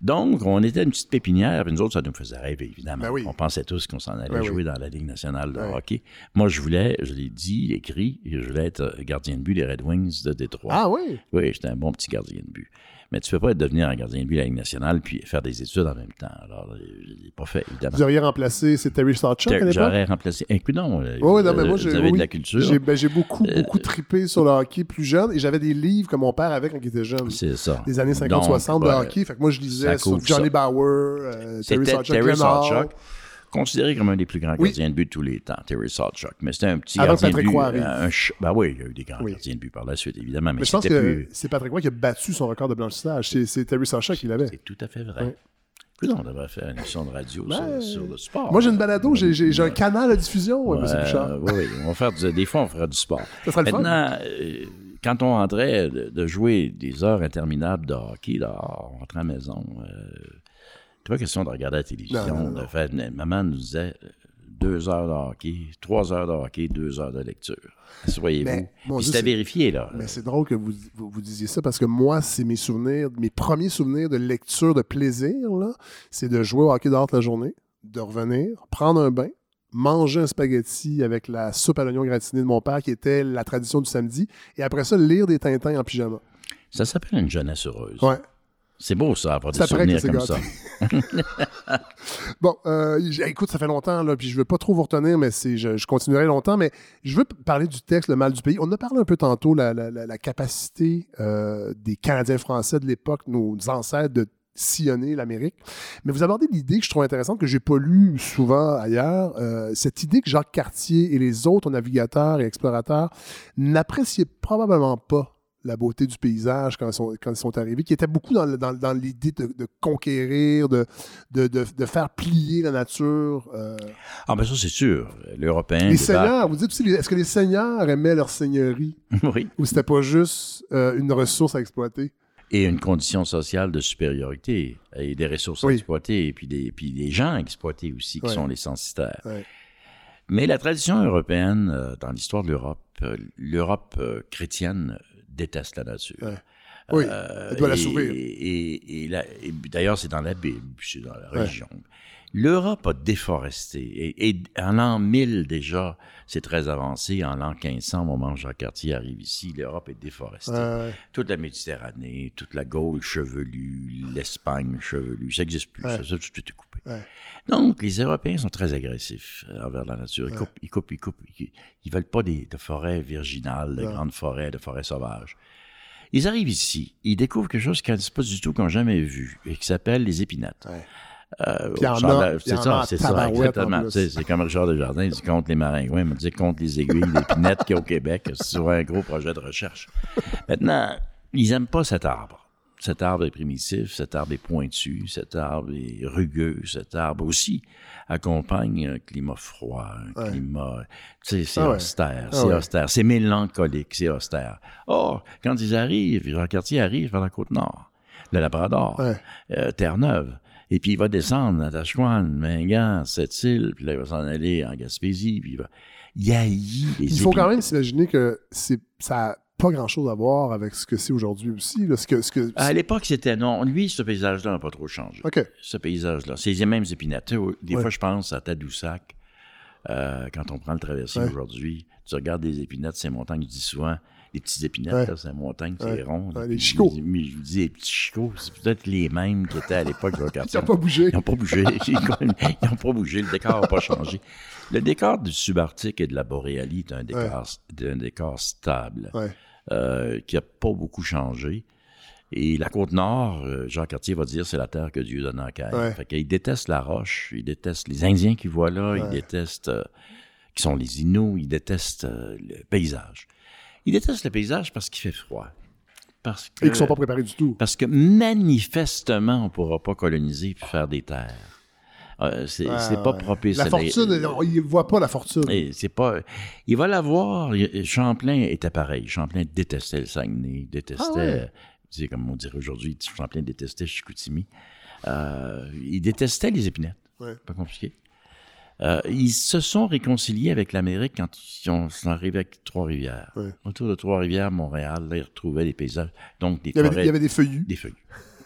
Speaker 2: Donc, on était une petite pépinière, puis nous autres, ça nous faisait rêver, évidemment.
Speaker 1: Ben oui.
Speaker 2: On pensait tous qu'on s'en allait
Speaker 1: Ben
Speaker 2: jouer
Speaker 1: oui.
Speaker 2: dans la Ligue nationale de hockey. Moi, je voulais, je l'ai dit, écrit, je voulais être euh, gardien de but des Red Wings de Détroit.
Speaker 1: Ah oui?
Speaker 2: Oui, j'étais un bon petit gardien de but. Mais tu peux pas devenir un gardien de but de la Ligue nationale puis faire des études en même temps. Alors, euh, je l'ai pas fait, évidemment.
Speaker 1: Vous auriez remplacé, c'est Terry Sawchuk à l'époque?
Speaker 2: J'aurais remplacé. Écoute, non, euh,
Speaker 1: Oui, oui, non, mais moi, j'ai, oui,
Speaker 2: de la culture.
Speaker 1: J'ai, ben, beaucoup,
Speaker 2: Euh,
Speaker 1: beaucoup trippé sur le hockey plus jeune et j'avais des livres que mon père avait quand il était jeune.
Speaker 2: C'est ça.
Speaker 1: Des années
Speaker 2: Donc,
Speaker 1: 50-60 de hockey. Fait que moi, je lisais sur Johnny
Speaker 2: ça.
Speaker 1: Bauer, euh, Terry Sawchuk,
Speaker 2: Terry. Sawchuk, considéré comme un des plus grands
Speaker 1: Oui.
Speaker 2: gardiens de but de tous les temps, Terry Sawchuk. Mais c'était un petit
Speaker 1: Avant
Speaker 2: gardien de
Speaker 1: Patrick
Speaker 2: but.
Speaker 1: Roy arrive.
Speaker 2: un ch- ben oui, il y a eu des grands
Speaker 1: Oui.
Speaker 2: gardiens de but par la suite, évidemment, mais,
Speaker 1: Mais je pense que
Speaker 2: plus...
Speaker 1: c'est Patrick Roy qui a battu son record de blanchissage. C'est, Terry Sawchuk qui l'avait.
Speaker 2: C'est tout à fait vrai.
Speaker 1: Ouais.
Speaker 2: Écoute, on devrait faire une émission de radio
Speaker 1: Ben,
Speaker 2: sur, sur le sport.
Speaker 1: Moi, j'ai une balado, j'ai, j'ai, j'ai un canal de diffusion,
Speaker 2: Ouais,
Speaker 1: M. Bouchard.
Speaker 2: oui, oui, on va faire du- des fois, on fera du sport.
Speaker 1: Ça serait le fun.
Speaker 2: Maintenant, euh, quand on rentrait de, de jouer des heures interminables de hockey, là, on rentrait à la maison, euh, pas question de regarder la télévision,
Speaker 1: Non, non,
Speaker 2: faire... Maman nous disait euh, deux heures de hockey, trois heures de hockey, deux heures de lecture. Soyez-vous. Puis
Speaker 1: Dieu,
Speaker 2: c'était
Speaker 1: c'est-
Speaker 2: vérifié, là.
Speaker 1: Mais c'est drôle que vous, vous, vous disiez ça parce que moi, c'est mes souvenirs, mes premiers souvenirs de lecture de plaisir, là, c'est de jouer au hockey dehors toute la journée, de revenir, prendre un bain, manger un spaghetti avec la soupe à l'oignon gratiné de mon père, qui était la tradition du samedi, et après ça, lire des Tintins en pyjama.
Speaker 2: Ça s'appelle une jeunesse heureuse.
Speaker 1: Ouais.
Speaker 2: C'est beau, ça, avoir des
Speaker 1: que
Speaker 2: souvenirs comme
Speaker 1: gâté.
Speaker 2: ça.
Speaker 1: Bon, euh, écoute, ça fait longtemps, là, puis je veux pas trop vous retenir, mais c'est, je, je continuerai longtemps, mais je veux parler du texte Le mal du pays. On a parlé un peu tantôt, la, la- la- capacité euh, des Canadiens français de l'époque, nos ancêtres, de sillonner l'Amérique. Mais vous abordez l'idée que je trouve intéressante, que j'ai pas lue souvent ailleurs, euh, cette idée que Jacques Cartier et les autres navigateurs et explorateurs n'appréciaient probablement pas la beauté du paysage quand ils sont, quand ils sont arrivés, qui était beaucoup dans, le- dans, dans l'idée de, de conquérir, de, de, faire plier la nature. euh.
Speaker 2: Ah, ben ça, c'est sûr. L'Européen.
Speaker 1: Les seigneurs, vous dites aussi, est-ce que les seigneurs aimaient leur seigneurie?
Speaker 2: Oui.
Speaker 1: ou c'était pas juste euh, une ressource à exploiter?
Speaker 2: et une condition sociale de supériorité et des ressources
Speaker 1: Oui.
Speaker 2: exploitées et puis des, puis des gens exploités aussi qui sont les censitaires.
Speaker 1: Ouais.
Speaker 2: Mais la tradition européenne, euh, dans l'histoire de l'Europe, euh, l'Europe euh, chrétienne déteste la nature.
Speaker 1: Ouais. Oui,
Speaker 2: Euh,
Speaker 1: elle doit la sauver.
Speaker 2: Et, et d'ailleurs, c'est dans la Bible, c'est dans la
Speaker 1: Ouais.
Speaker 2: L'Europe a déforesté. Et, et en l'an 1000 déjà, c'est très avancé. En l'an 1500, au moment où Jacques Cartier arrive ici, l'Europe est déforestée.
Speaker 1: Ouais,
Speaker 2: Toute la Méditerranée, toute la Gaule chevelue, l'Espagne chevelue, ça n'existe plus.
Speaker 1: Ouais.
Speaker 2: Ça, ça, tout est coupé.
Speaker 1: Ouais.
Speaker 2: Donc, les Européens sont très agressifs envers la nature. Ils coupent, ils coupent, ils coupent. Ils, ils veulent pas des, de forêts virginales, de grandes forêts, de forêts sauvages. Ils arrivent ici, ils découvrent quelque chose qu'ils ne pas du tout, qu'ils n'ont jamais vu, et qui s'appelle les épinettes. Euh, c'est ça, c'est ça, exactement. C'est comme Richard Desjardins, il dit contre les maringouins, il me dit contre les aiguilles d'épinettes qu'il y a au Québec. C'est un gros projet de recherche. Maintenant, ils n'aiment pas cet arbre. Cet arbre est primitif, cet arbre est pointu, cet arbre est rugueux, cet arbre aussi accompagne un climat froid, un
Speaker 1: Ouais.
Speaker 2: climat, tu sais, c'est
Speaker 1: Ah ouais.
Speaker 2: austère,
Speaker 1: Ah
Speaker 2: c'est
Speaker 1: ouais.
Speaker 2: austère, c'est mélancolique, c'est austère. Or, quand ils arrivent, Jean Cartier arrive vers la Côte-Nord, le Labrador, euh, Terre-Neuve, et puis il va descendre à Tachewan, Mingan, Sept-Îles, puis là, il va s'en aller en Gaspésie, puis il va... Il haït les
Speaker 1: Il faut quand même s'imaginer que c'est, ça n'a pas grand-chose à voir avec ce que c'est aujourd'hui aussi. Là, ce que, ce que,
Speaker 2: À l'époque, c'était non. Lui, ce paysage-là n'a pas trop changé.
Speaker 1: OK.
Speaker 2: Ce paysage-là, c'est les mêmes épinettes. Des
Speaker 1: Ouais.
Speaker 2: fois, je pense à Tadoussac, euh, quand on prend le traversier
Speaker 1: Ouais.
Speaker 2: aujourd'hui. Tu regardes les épinettes, ces montagnes, je dis souvent, les petites épinettes,
Speaker 1: Ouais.
Speaker 2: là, c'est montagne, c'est
Speaker 1: Ouais.
Speaker 2: rond.
Speaker 1: Ouais, les chicots.
Speaker 2: Je, me- je me dis, les petits chicots, c'est peut-être les mêmes qui étaient à l'époque de
Speaker 1: Ils n'ont pas bougé.
Speaker 2: Ils n'ont pas bougé. Ils n'ont pas bougé. Le décor n'a pas changé. Le décor du subarctique et de la boréalie est un décor, un décor stable euh, qui n'a pas beaucoup changé. Et la côte nord, euh, Jean Cartier va dire, c'est la terre que Dieu donne en Caïn.
Speaker 1: Ouais.
Speaker 2: Fait qu'il déteste la roche, il déteste les Indiens qu'il voit là,
Speaker 1: Ouais.
Speaker 2: il déteste, euh, qui sont les Inuits, il déteste euh, le paysage. Il déteste le paysage parce qu'il fait froid. Parce que,
Speaker 1: Et qui ne sont pas préparés du tout.
Speaker 2: parce que manifestement, on ne pourra pas coloniser puis faire des terres. Euh, c'est pas
Speaker 1: ouais.
Speaker 2: propice.
Speaker 1: La fortune, on- il ne voit pas la fortune.
Speaker 2: c'est pas. Il va l'avoir. il- Champlain était pareil. Champlain détestait le Saguenay, détestait.
Speaker 1: Ah ouais?
Speaker 2: tu sais, comme on dirait aujourd'hui, Champlain détestait Chicoutimi. Euh, il détestait les épinettes.
Speaker 1: Ouais.
Speaker 2: Pas compliqué. Euh, ils se sont réconciliés avec l'Amérique quand ils ont- sont arrivés avec Trois-Rivières.
Speaker 1: Ouais.
Speaker 2: Autour de Trois-Rivières, Montréal, là, ils retrouvaient des paysages. Donc, des
Speaker 1: Il y avait,
Speaker 2: forêts
Speaker 1: il y avait des feuillus.
Speaker 2: des feuillus.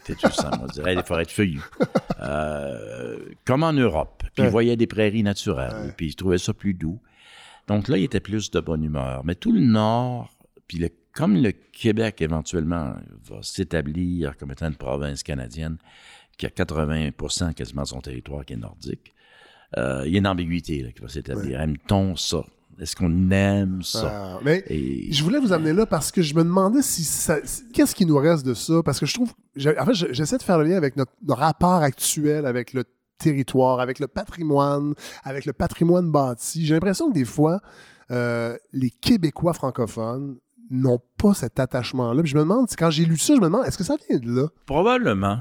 Speaker 2: C'est tout ça, on dirait des forêts de feuillus. Euh, comme en Europe. Puis
Speaker 1: Ouais.
Speaker 2: ils voyaient des prairies naturelles,
Speaker 1: Ouais.
Speaker 2: puis ils trouvaient ça plus doux. Donc là, il était plus de bonne humeur. Mais tout le nord, puis le- comme le Québec éventuellement va s'établir comme étant une province canadienne, qui a 80% quasiment de son territoire qui est nordique, euh, il y a une ambiguïté là, qui va s'établir. Aime-t-on ça? Est-ce qu'on aime ça?
Speaker 1: Ah, mais
Speaker 2: Et
Speaker 1: je voulais vous amener là parce que je me demandais si ça. Qu'est-ce qui nous reste de ça? Parce que je trouve. En fait, je- j'essaie de faire le lien avec notre, notre rapport actuel avec le territoire, avec le patrimoine, avec le patrimoine bâti. J'ai l'impression que des fois, euh, les Québécois francophones n'ont pas cet attachement-là. Puis je me demande, quand j'ai lu ça, je me demande, est-ce que ça vient de là?
Speaker 2: probablement.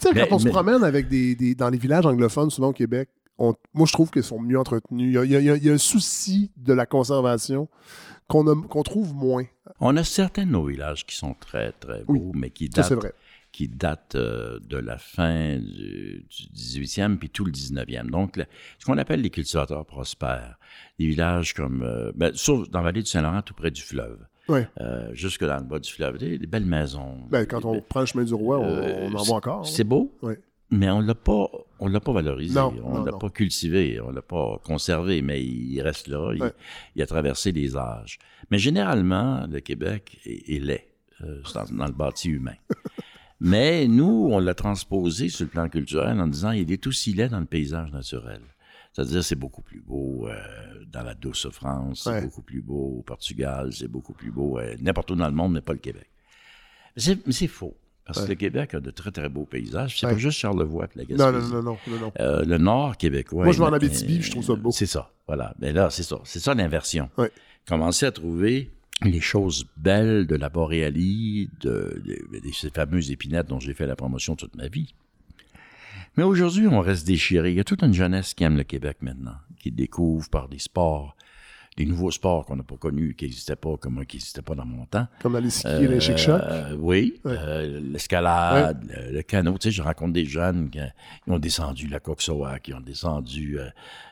Speaker 1: Tu sais, quand on se promène avec des, des- dans les villages anglophones, souvent au Québec, on- moi, je trouve qu'ils sont mieux entretenus. Il y a, il y a- il y a- il y a un souci de la conservation qu'on trouve moins.
Speaker 2: On a certains de nos villages qui sont très, très beaux,
Speaker 1: Oui,
Speaker 2: mais qui datent,
Speaker 1: vrai.
Speaker 2: qui datent euh, de la fin du, du 18e puis tout le 19e. Donc, ce qu'on appelle les cultivateurs prospères. Des villages comme, euh, ben, sauf dans la vallée du Saint-Laurent, tout près du fleuve,
Speaker 1: Ouais.
Speaker 2: euh, jusque dans le bas du fleuve, des, des belles maisons.
Speaker 1: Ben, quand on prend le chemin du roi, on, on en voit encore.
Speaker 2: C'est beau,
Speaker 1: Oui.
Speaker 2: Mais on l'a pas, on l'a pas valorisé,
Speaker 1: Non,
Speaker 2: on l'a pas cultivé, on l'a pas conservé, mais il reste là, il,
Speaker 1: Ouais.
Speaker 2: il a traversé les âges. Mais généralement, le Québec est, est laid euh, dans, dans le bâti humain. mais nous, on l'a transposé sur le plan culturel en disant il est aussi laid dans le paysage naturel. C'est-à-dire, c'est beaucoup plus beau euh, dans la douce France, c'est beaucoup plus beau au Portugal, c'est beaucoup plus beau euh, n'importe où dans le monde, mais pas le Québec. Mais c'est faux. Parce
Speaker 1: Ouais.
Speaker 2: que le Québec a de très, très beaux paysages. C'est
Speaker 1: Ouais.
Speaker 2: pas juste Charlevoix et la Gaspésie.
Speaker 1: non, non, non, non, non.
Speaker 2: Euh, le nord québécois.
Speaker 1: Moi, je vais en Abitibi, je trouve ça beau.
Speaker 2: C'est ça, voilà. Mais là, c'est ça. C'est ça l'inversion.
Speaker 1: Ouais.
Speaker 2: Commencer à trouver les choses belles de la boréalie, de, de- de ces fameuses épinettes dont j'ai fait la promotion toute ma vie. Mais aujourd'hui, on reste déchiré. Il y a toute une jeunesse qui aime le Québec maintenant, qui découvre par des sports, les nouveaux sports qu'on n'a pas connus, qui n'existaient pas, comme moi, qui n'existaient pas dans mon temps.
Speaker 1: Comme les skis et les chic-chocs.
Speaker 2: Euh, oui,
Speaker 1: Ouais.
Speaker 2: euh, l'escalade, le, le canot. Tu sais, je rencontre des jeunes qui ont descendu la Coxoa, qui ont descendu, euh,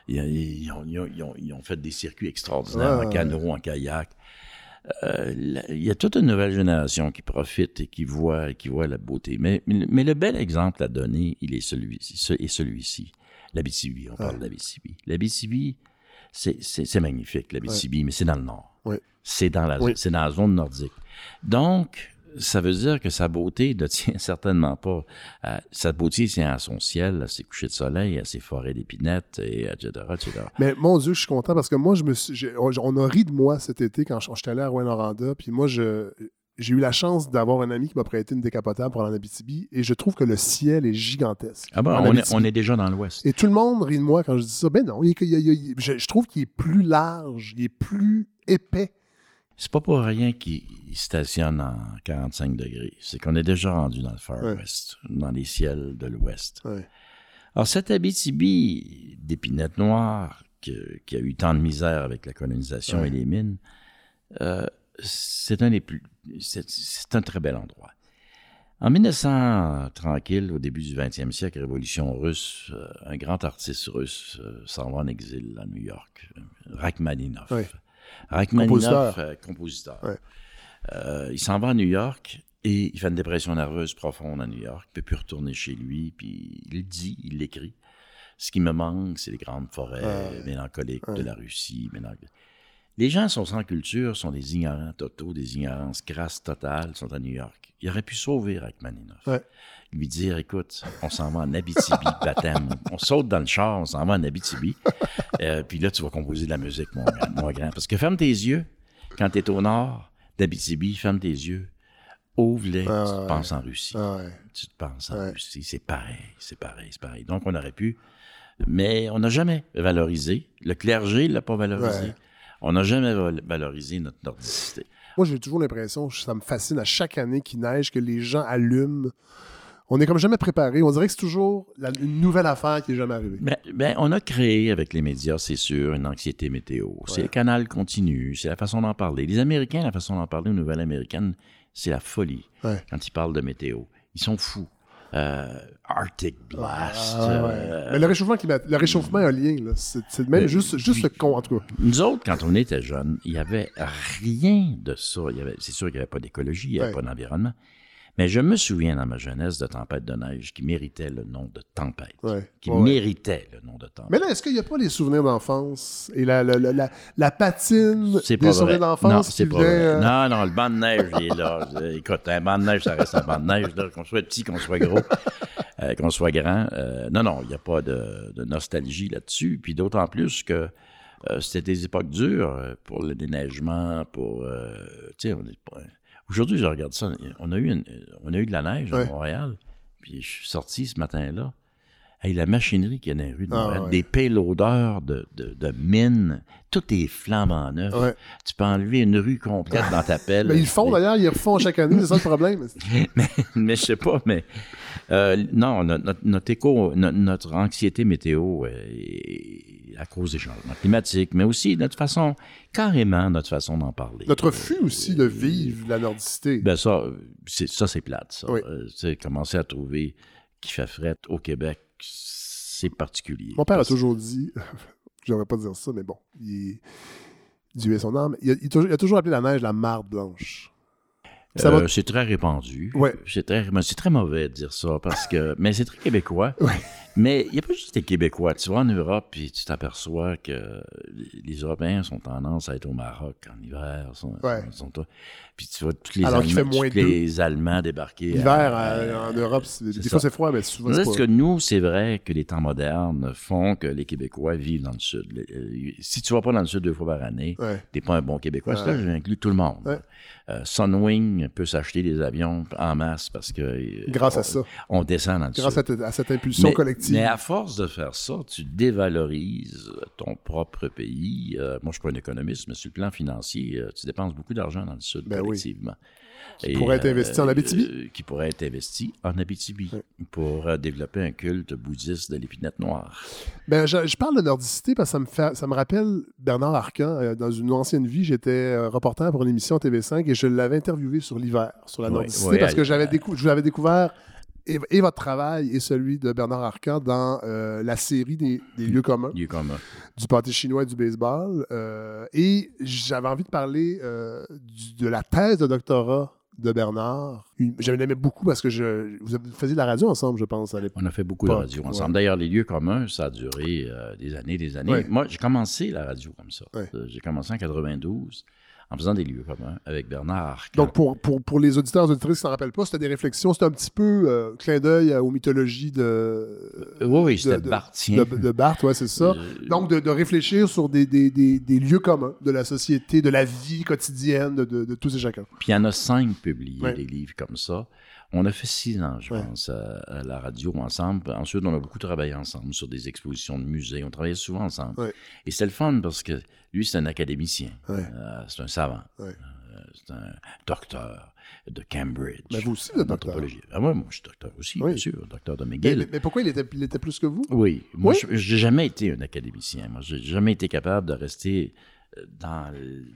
Speaker 2: ils, ils ont, ils ont- ils ont- ils ont fait des circuits extraordinaires
Speaker 1: Ouais,
Speaker 2: en canot, en kayak. Euh, la- il y a toute une nouvelle génération qui profite et qui voit, qui voit la beauté. Mais, mais le bel exemple à donner, il est celui-ci. ce- est celui-ci. L'Abitibi, on parle d'Abitibi. L'Abitibi, c'est- c'est c'est magnifique, l'Abitibi, mais c'est dans le nord.
Speaker 1: Ouais.
Speaker 2: C'est dans, la, dans la zone nordique. Donc, ça veut dire que sa beauté ne tient certainement pas. à- sa beauté tient à son ciel, à ses couchers de soleil, à ses forêts d'épinettes, et etc., etc.
Speaker 1: Mais mon Dieu, je suis content parce que moi, je me suis, on a ri de moi cet été quand je- j'étais allé à Rouen-Noranda. Puis moi, je, j'ai eu la chance d'avoir un ami qui m'a prêté une décapotable pour aller en Abitibi. Et je trouve que le ciel est gigantesque.
Speaker 2: Ah bon,
Speaker 1: en
Speaker 2: on est,
Speaker 1: Abitibi.
Speaker 2: on est déjà dans l'ouest.
Speaker 1: Et tout le monde rit de moi quand je dis ça. Ben non, il je, je trouve qu'il est plus large, il est plus épais.
Speaker 2: C'est pas pour rien qu'il stationne en 45 degrés. C'est qu'on est déjà rendu dans le Far
Speaker 1: Ouais.
Speaker 2: West, dans les ciels de l'ouest.
Speaker 1: Ouais.
Speaker 2: Alors, cette Abitibi d'épinette noire, que- qui a eu tant de misère avec la colonisation
Speaker 1: Ouais.
Speaker 2: et les mines, euh, c'est un des plus. C'est un très bel endroit. En 1900, tranquille, au début du 20e siècle, révolution russe, euh, un grand artiste russe euh, s'en va en exil à New York, euh, Rachmaninoff. Rachmaninoff,
Speaker 1: Compositeur.
Speaker 2: euh, il s'en va à New York et il fait une dépression nerveuse profonde à New York. Il peut plus retourner chez lui, puis il dit, il l'écrit. Ce qui me manque, c'est les grandes forêts
Speaker 1: Ouais.
Speaker 2: mélancoliques de la Russie. Les gens sont sans culture, sont des ignorants totaux, des ignorances crasses totales, sont à New York. Il aurait pu sauver Rachmaninoff.
Speaker 1: Ouais.
Speaker 2: Lui dire, écoute, on s'en va en Abitibi, baptême. On saute dans le char, on s'en va en Abitibi. Euh, puis là, tu vas composer de la musique, mon, grand- mon grand. Parce que ferme tes yeux. Quand tu es au nord d'Abitibi, ferme tes yeux. Ouvre-les,
Speaker 1: Ah,
Speaker 2: tu te
Speaker 1: ouais.
Speaker 2: penses en Russie.
Speaker 1: Ah ouais.
Speaker 2: Tu te penses en. Russie. C'est pareil, c'est pareil, c'est pareil. Donc, on aurait pu, mais on n'a jamais valorisé. Le clergé ne l'a pas valorisé.
Speaker 1: Ouais.
Speaker 2: On n'a jamais val- valorisé notre nordicité.
Speaker 1: Moi, j'ai toujours l'impression, ça me fascine à chaque année qu'il neige, que les gens allument. On est comme jamais préparé. On dirait que c'est toujours la- une nouvelle affaire qui est jamais arrivée.
Speaker 2: Ben, ben, on a créé avec les médias, c'est sûr, une anxiété météo. C'est le canal continu, c'est la façon d'en parler. Les Américains, la façon d'en parler aux nouvelles américaines, c'est la folie
Speaker 1: Ouais.
Speaker 2: quand ils parlent de météo. Ils sont fous. Euh, Arctic Blast.
Speaker 1: Ah, ouais.
Speaker 2: euh,
Speaker 1: Mais le réchauffement, climat- le réchauffement éolien, c'est c'est même
Speaker 2: Euh,
Speaker 1: juste, juste le con, en tout cas.
Speaker 2: Nous autres, quand on était jeunes, il n'y avait rien de ça. C'est sûr qu'il n'y avait pas d'écologie, il n'y avait
Speaker 1: Ouais.
Speaker 2: pas d'environnement. Mais je me souviens dans ma jeunesse de tempêtes de neige qui méritaient le nom de tempête.
Speaker 1: Ouais.
Speaker 2: Qui
Speaker 1: Ouais,
Speaker 2: méritait le nom de tempête.
Speaker 1: Mais là, est-ce qu'il n'y a pas les souvenirs d'enfance et la, la, la, la, patine des
Speaker 2: pas
Speaker 1: souvenirs d'enfance
Speaker 2: Non, c'est pas
Speaker 1: vient,
Speaker 2: vrai.
Speaker 1: euh,
Speaker 2: Non, non, le banc de neige, il est là. Euh, Écoute, un banc de neige, ça reste un banc de neige, qu'on soit petit, qu'on soit gros, euh, qu'on soit grand. Euh, non, non, il n'y a pas de, de nostalgie là-dessus. Puis d'autant plus que euh, c'était des époques dures pour le déneigement, pour... tu sais, on est pas- Aujourd'hui, je regarde ça. On a eu, une- on a eu de la neige à
Speaker 1: Ouais.
Speaker 2: Montréal. Puis je suis sorti ce matin-là. Hey, la machinerie qui est dans les rues de
Speaker 1: Ah,
Speaker 2: Montréal,
Speaker 1: ouais.
Speaker 2: des payloaders de, de, de mines, tout est flambant neuf.
Speaker 1: Ouais.
Speaker 2: Tu peux enlever une rue complète dans ta pelle.
Speaker 1: Mais ils le font d'ailleurs, ils le refont chaque année, c'est ça le problème.
Speaker 2: mais, mais je sais pas, mais euh, non, notre, notre, écho, no- notre anxiété météo euh, est à cause des changements climatiques, mais aussi notre façon, carrément notre façon d'en parler.
Speaker 1: Notre refus aussi de vivre la nordicité.
Speaker 2: Ben ça, c'est, ça c'est plate, ça.
Speaker 1: Oui.
Speaker 2: Euh, commencer à trouver qu'il fait fret au Québec, c'est particulier.
Speaker 1: Mon père a toujours dit, je devrais pas dire ça, mais bon, il Dieu est son âme. Il a, il a toujours, il a toujours appelé la neige la marde blanche. Ça va-
Speaker 2: Euh, C'est très répandu.
Speaker 1: Ouais.
Speaker 2: C'est très, mais c'est très mauvais de dire ça parce que, mais c'est très québécois.
Speaker 1: Ouais.
Speaker 2: Mais il n'y a pas juste les Québécois. Tu vas en Europe et tu t'aperçois que les- Européens sont tendance à être au Maroc en hiver. Sont,
Speaker 1: Ouais.
Speaker 2: sont- puis tu vois tous les,
Speaker 1: Alors
Speaker 2: Allemands,
Speaker 1: fait moins
Speaker 2: tous les Allemands débarquer.
Speaker 1: L'hiver euh, en Europe, c'est- des
Speaker 2: c'est
Speaker 1: fois
Speaker 2: ça.
Speaker 1: c'est froid, mais souvent c'est
Speaker 2: que
Speaker 1: pas.
Speaker 2: nous, c'est vrai que les temps modernes font que les Québécois vivent dans le Sud. Euh, Si tu vas pas dans le Sud deux fois par année,
Speaker 1: Ouais.
Speaker 2: t'es pas un bon Québécois.
Speaker 1: Ouais.
Speaker 2: Ça, j'inclus tout le monde.
Speaker 1: Ouais.
Speaker 2: Euh, Sunwing peut s'acheter des avions en masse parce que...
Speaker 1: Grâce à ça.
Speaker 2: On descend dans le
Speaker 1: Grâce
Speaker 2: Sud.
Speaker 1: à, t- à cette impulsion
Speaker 2: Mais-
Speaker 1: collective.
Speaker 2: Mais à force de faire ça, tu dévalorises ton propre pays. Euh, moi, je suis pas un économiste, mais sur le plan financier, euh, tu dépenses beaucoup d'argent dans le Sud,
Speaker 1: Ben oui.
Speaker 2: collectivement.
Speaker 1: Qui pourrait être investi en Abitibi?
Speaker 2: euh, qui pourrait être investi en Abitibi pour euh, développer un culte bouddhiste de l'épinette noire.
Speaker 1: Ben, je, je parle de nordicité parce que ça me, fait, ça me rappelle Bernard Arcan. Euh, dans une ancienne vie, j'étais euh, reporter pour une émission TV5 et je l'avais interviewé sur l'hiver, sur la nordicité, parce que j'avais décou- je l'avais découvert et, et votre travail et celui de Bernard Arcan dans euh, la série des, des lieux communs du pâté chinois et du baseball. Euh, et j'avais envie de parler euh, du- de la thèse de doctorat de Bernard. J'avais aimé beaucoup parce que je, vous faisiez de la radio ensemble, je pense, à l'époque.
Speaker 2: On a fait beaucoup de radio ensemble.
Speaker 1: ouais.
Speaker 2: D'ailleurs, les lieux communs, ça a duré euh, des années, des années.
Speaker 1: Ouais.
Speaker 2: Moi, j'ai commencé la radio comme ça.
Speaker 1: Ouais.
Speaker 2: J'ai commencé en 92 en faisant des lieux communs avec Bernard.
Speaker 1: Donc, pour, pour, pour les auditeurs et auditrices qui s'en rappellent pas, c'était des réflexions, c'était un petit peu euh, clin d'œil euh, aux mythologies de,
Speaker 2: Euh, oui, oui, c'était
Speaker 1: de-
Speaker 2: Bartien.
Speaker 1: de, de Barthes, ouais, c'est ça. Donc, de, de réfléchir sur des, des, des, des lieux communs de la société, de la vie quotidienne de, de, de tous et chacun.
Speaker 2: Puis il y en a cinq publiés,
Speaker 1: Ouais.
Speaker 2: des livres comme ça. On a fait six ans, je
Speaker 1: Ouais.
Speaker 2: pense, à, à la radio ensemble. Ensuite, on a beaucoup travaillé ensemble sur des expositions de musées. On travaillait souvent ensemble.
Speaker 1: Ouais.
Speaker 2: Et c'était le fun parce que lui, c'est un académicien.
Speaker 1: Ouais.
Speaker 2: Euh, c'est un savant.
Speaker 1: Ouais.
Speaker 2: Euh, c'est un docteur de Cambridge.
Speaker 1: Mais vous aussi, docteur.
Speaker 2: anthropologie. Ah, moi, moi, je suis docteur aussi,
Speaker 1: Oui.
Speaker 2: bien sûr, docteur de McGill.
Speaker 1: mais- mais pourquoi il était, il était plus que vous?
Speaker 2: Oui, moi,
Speaker 1: Oui?
Speaker 2: je j'ai jamais été un académicien. Moi, j'ai jamais été capable de rester euh, dans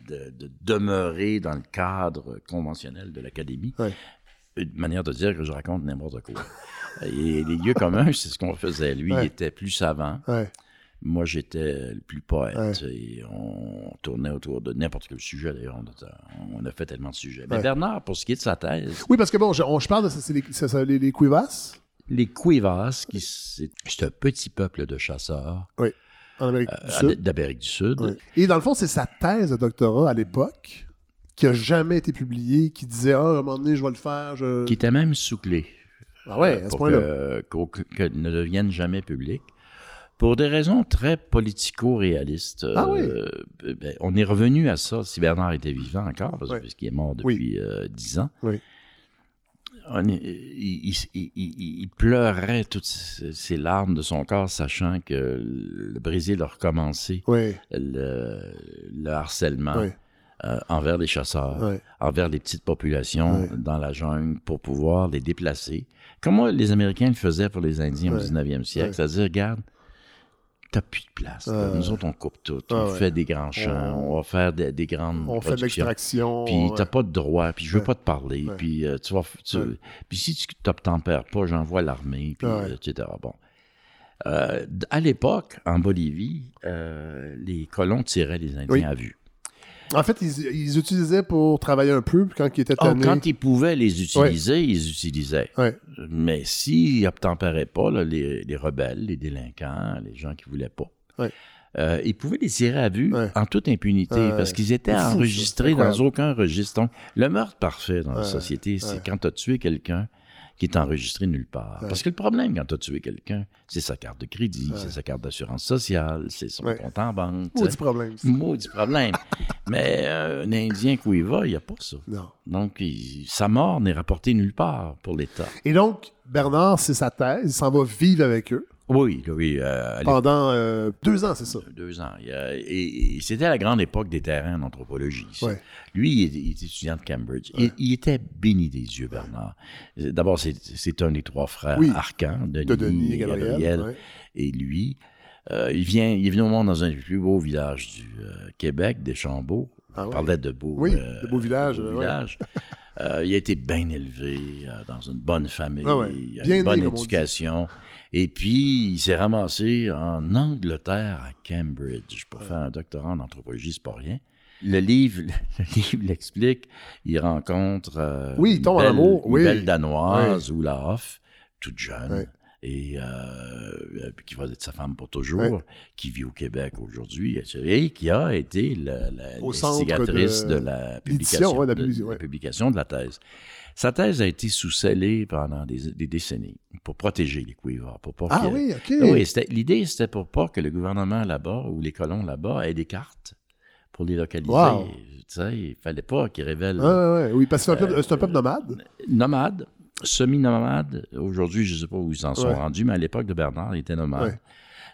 Speaker 2: de, de demeurer dans le cadre conventionnel de l'académie.
Speaker 1: Ouais.
Speaker 2: Une manière de dire que je raconte n'importe quoi. Et les lieux communs, c'est ce qu'on faisait. Lui,
Speaker 1: Ouais.
Speaker 2: il était plus savant.
Speaker 1: Ouais.
Speaker 2: Moi, j'étais le plus poète. Et on tournait autour de n'importe quel sujet. D'ailleurs, on, a- on a fait tellement de sujets. Mais
Speaker 1: Ouais.
Speaker 2: Bernard, pour ce qui est de sa thèse,
Speaker 1: Oui, parce que bon, je, on- je parle de les, ça, les, les Cuivas
Speaker 2: les Cuivas, qui c'est c'est un petit peuple de chasseurs
Speaker 1: du
Speaker 2: euh,
Speaker 1: Sud.
Speaker 2: d'Amérique du Sud.
Speaker 1: Et dans le fond, c'est sa thèse de doctorat à l'époque qui a jamais été publiée, qui disait Ah, à un moment donné, je vais le faire. Je...
Speaker 2: qui était même sous clé.
Speaker 1: Ah ouais, à ce
Speaker 2: pour
Speaker 1: point-là.
Speaker 2: que ne devienne jamais public. Pour des raisons très politico-réalistes.
Speaker 1: Ah
Speaker 2: euh, ben, on est revenu à ça si Bernard était vivant encore, parce, puisqu'il est mort depuis euh, dix ans.
Speaker 1: Oui.
Speaker 2: On est- il, il- il- il- il pleurait toutes ses larmes de son corps, sachant que le Brésil a recommencé le, le harcèlement euh, envers les chasseurs envers les petites populations
Speaker 1: Ouais.
Speaker 2: dans la jungle pour pouvoir les déplacer. Comme les Américains le faisaient pour les Indiens
Speaker 1: Ouais.
Speaker 2: au 19e siècle, c'est-à-dire, regarde, t'as plus de place.
Speaker 1: Ouais.
Speaker 2: Nous autres, on coupe tout.
Speaker 1: Ah
Speaker 2: on
Speaker 1: ouais.
Speaker 2: fait des grands champs,
Speaker 1: On-
Speaker 2: on, va faire des, des grandes
Speaker 1: On fait de l'extraction.
Speaker 2: Puis
Speaker 1: ouais.
Speaker 2: t'as pas de droit, puis je veux
Speaker 1: Ouais.
Speaker 2: pas te parler, puis euh, tu vas, tu- puis si tu t'obtempères pas, j'envoie l'armée, puis euh, etc. Bon. Euh, à l'époque, en Bolivie, euh, les colons tiraient les Indiens
Speaker 1: Oui.
Speaker 2: à vue.
Speaker 1: En fait, ils, ils utilisaient pour travailler un peu, puis quand ils étaient
Speaker 2: Oh,
Speaker 1: tannés.
Speaker 2: quand ils pouvaient les utiliser, ils utilisaient.
Speaker 1: Ouais.
Speaker 2: Mais s'ils n'obtempéraient pas, là, les, les rebelles, les délinquants, les gens qui voulaient pas,
Speaker 1: Ouais.
Speaker 2: euh, ils pouvaient les tirer à vue en toute impunité parce qu'ils étaient enregistrés dans aucun registre. Donc, le meurtre parfait dans la société, c'est quand tu as tué quelqu'un qui est enregistré nulle part.
Speaker 1: Ouais.
Speaker 2: Parce que le problème quand tu as tué quelqu'un, c'est sa carte de crédit,
Speaker 1: Ouais.
Speaker 2: c'est sa carte d'assurance sociale, c'est son
Speaker 1: Ouais.
Speaker 2: compte en banque.
Speaker 1: Maudit problème.
Speaker 2: Maudit problème. Mais euh, un Indien va, il n'y a pas ça.
Speaker 1: Non.
Speaker 2: Donc, il- sa mort n'est rapportée nulle part pour l'État.
Speaker 1: Et donc, Bernard, c'est sa thèse. Il s'en va vivre avec eux
Speaker 2: Oui, oui. euh,
Speaker 1: pendant euh, deux ans, c'est ça.
Speaker 2: deux ans. Et, et c'était la grande époque des terrains en anthropologie.
Speaker 1: Ouais.
Speaker 2: Lui, il, est- il est étudiant de Cambridge. Il, il était béni des yeux, Bernard. D'abord, c'est, un des trois frères
Speaker 1: Oui.
Speaker 2: Arcan, Denis,
Speaker 1: De Denis
Speaker 2: et
Speaker 1: Gabriel.
Speaker 2: Gabriel,
Speaker 1: ouais.
Speaker 2: et lui. Euh, il, vient, il est venu au monde dans un des plus beaux villages du euh, Québec, Deschambault.
Speaker 1: Ah
Speaker 2: On parlait de beaux,
Speaker 1: Oui, de beaux villages,
Speaker 2: beaux
Speaker 1: euh, ouais.
Speaker 2: villages. Euh, il a été bien élevé euh, dans une bonne famille,
Speaker 1: Ah ouais.
Speaker 2: il a
Speaker 1: Bien
Speaker 2: une bonne
Speaker 1: né,
Speaker 2: éducation. Et puis, il s'est ramassé en Angleterre, à Cambridge, pour faire un doctorat en anthropologie, c'est pas rien. Le livre, le livre l'explique. Il rencontre euh,
Speaker 1: Oui, il
Speaker 2: une
Speaker 1: en
Speaker 2: belle-
Speaker 1: amour,
Speaker 2: une
Speaker 1: oui.
Speaker 2: belle danoise, ou la Hoff, toute jeune,
Speaker 1: Ouais.
Speaker 2: Et euh, euh, qui va être sa femme pour toujours,
Speaker 1: Ouais.
Speaker 2: qui vit au Québec aujourd'hui, et qui a été l'instigatrice
Speaker 1: de
Speaker 2: de, la publication,
Speaker 1: ouais, de la
Speaker 2: de-
Speaker 1: publi-
Speaker 2: de
Speaker 1: ouais.
Speaker 2: la publication de la thèse. Sa thèse a été sous-scellée pendant des, des décennies pour protéger les Quivers, pour pas
Speaker 1: Ah oui, OK.
Speaker 2: Ah oui, l'idée, c'était pour pas que le gouvernement là-bas ou les colons là-bas aient des cartes pour les localiser.
Speaker 1: Wow.
Speaker 2: Il fallait pas qu'ils révèlent
Speaker 1: Ouais, ouais. Oui, parce que c'est un, c'est un peuple nomade.
Speaker 2: nomade. Semi-nomades. Aujourd'hui, je ne sais pas où ils en sont
Speaker 1: Ouais.
Speaker 2: rendus, mais à l'époque de Bernard, ils étaient nomades.
Speaker 1: Ouais.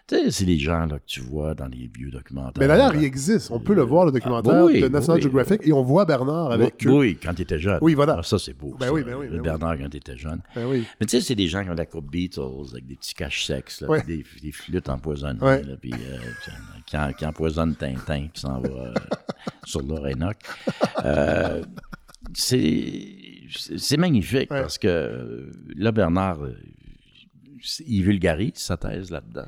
Speaker 2: Tu sais, c'est les gens là, que tu vois dans les vieux documentaires.
Speaker 1: Mais d'ailleurs, il existe. On peut le voir, le documentaire
Speaker 2: oui,
Speaker 1: de National
Speaker 2: oui.
Speaker 1: Geographic, et on voit Bernard avec
Speaker 2: oui,
Speaker 1: eux.
Speaker 2: oui, quand il était jeune.
Speaker 1: Oui, voilà.
Speaker 2: Ah, ça, c'est beau.
Speaker 1: Ben
Speaker 2: ça,
Speaker 1: oui, ben oui,
Speaker 2: le
Speaker 1: ben oui.
Speaker 2: Bernard, quand il était jeune.
Speaker 1: Ben oui.
Speaker 2: Mais tu sais, c'est des gens qui ont la coupe Beatles avec des petits caches là, puis des, des flûtes empoisonnées, là, puis, euh, qui empoisonnent Tintin qui s'en va euh, sur l'Orénoque. Euh, c'est c'est magnifique
Speaker 1: Ouais.
Speaker 2: parce que euh, là, Bernard, euh, il vulgarise sa thèse là-dedans.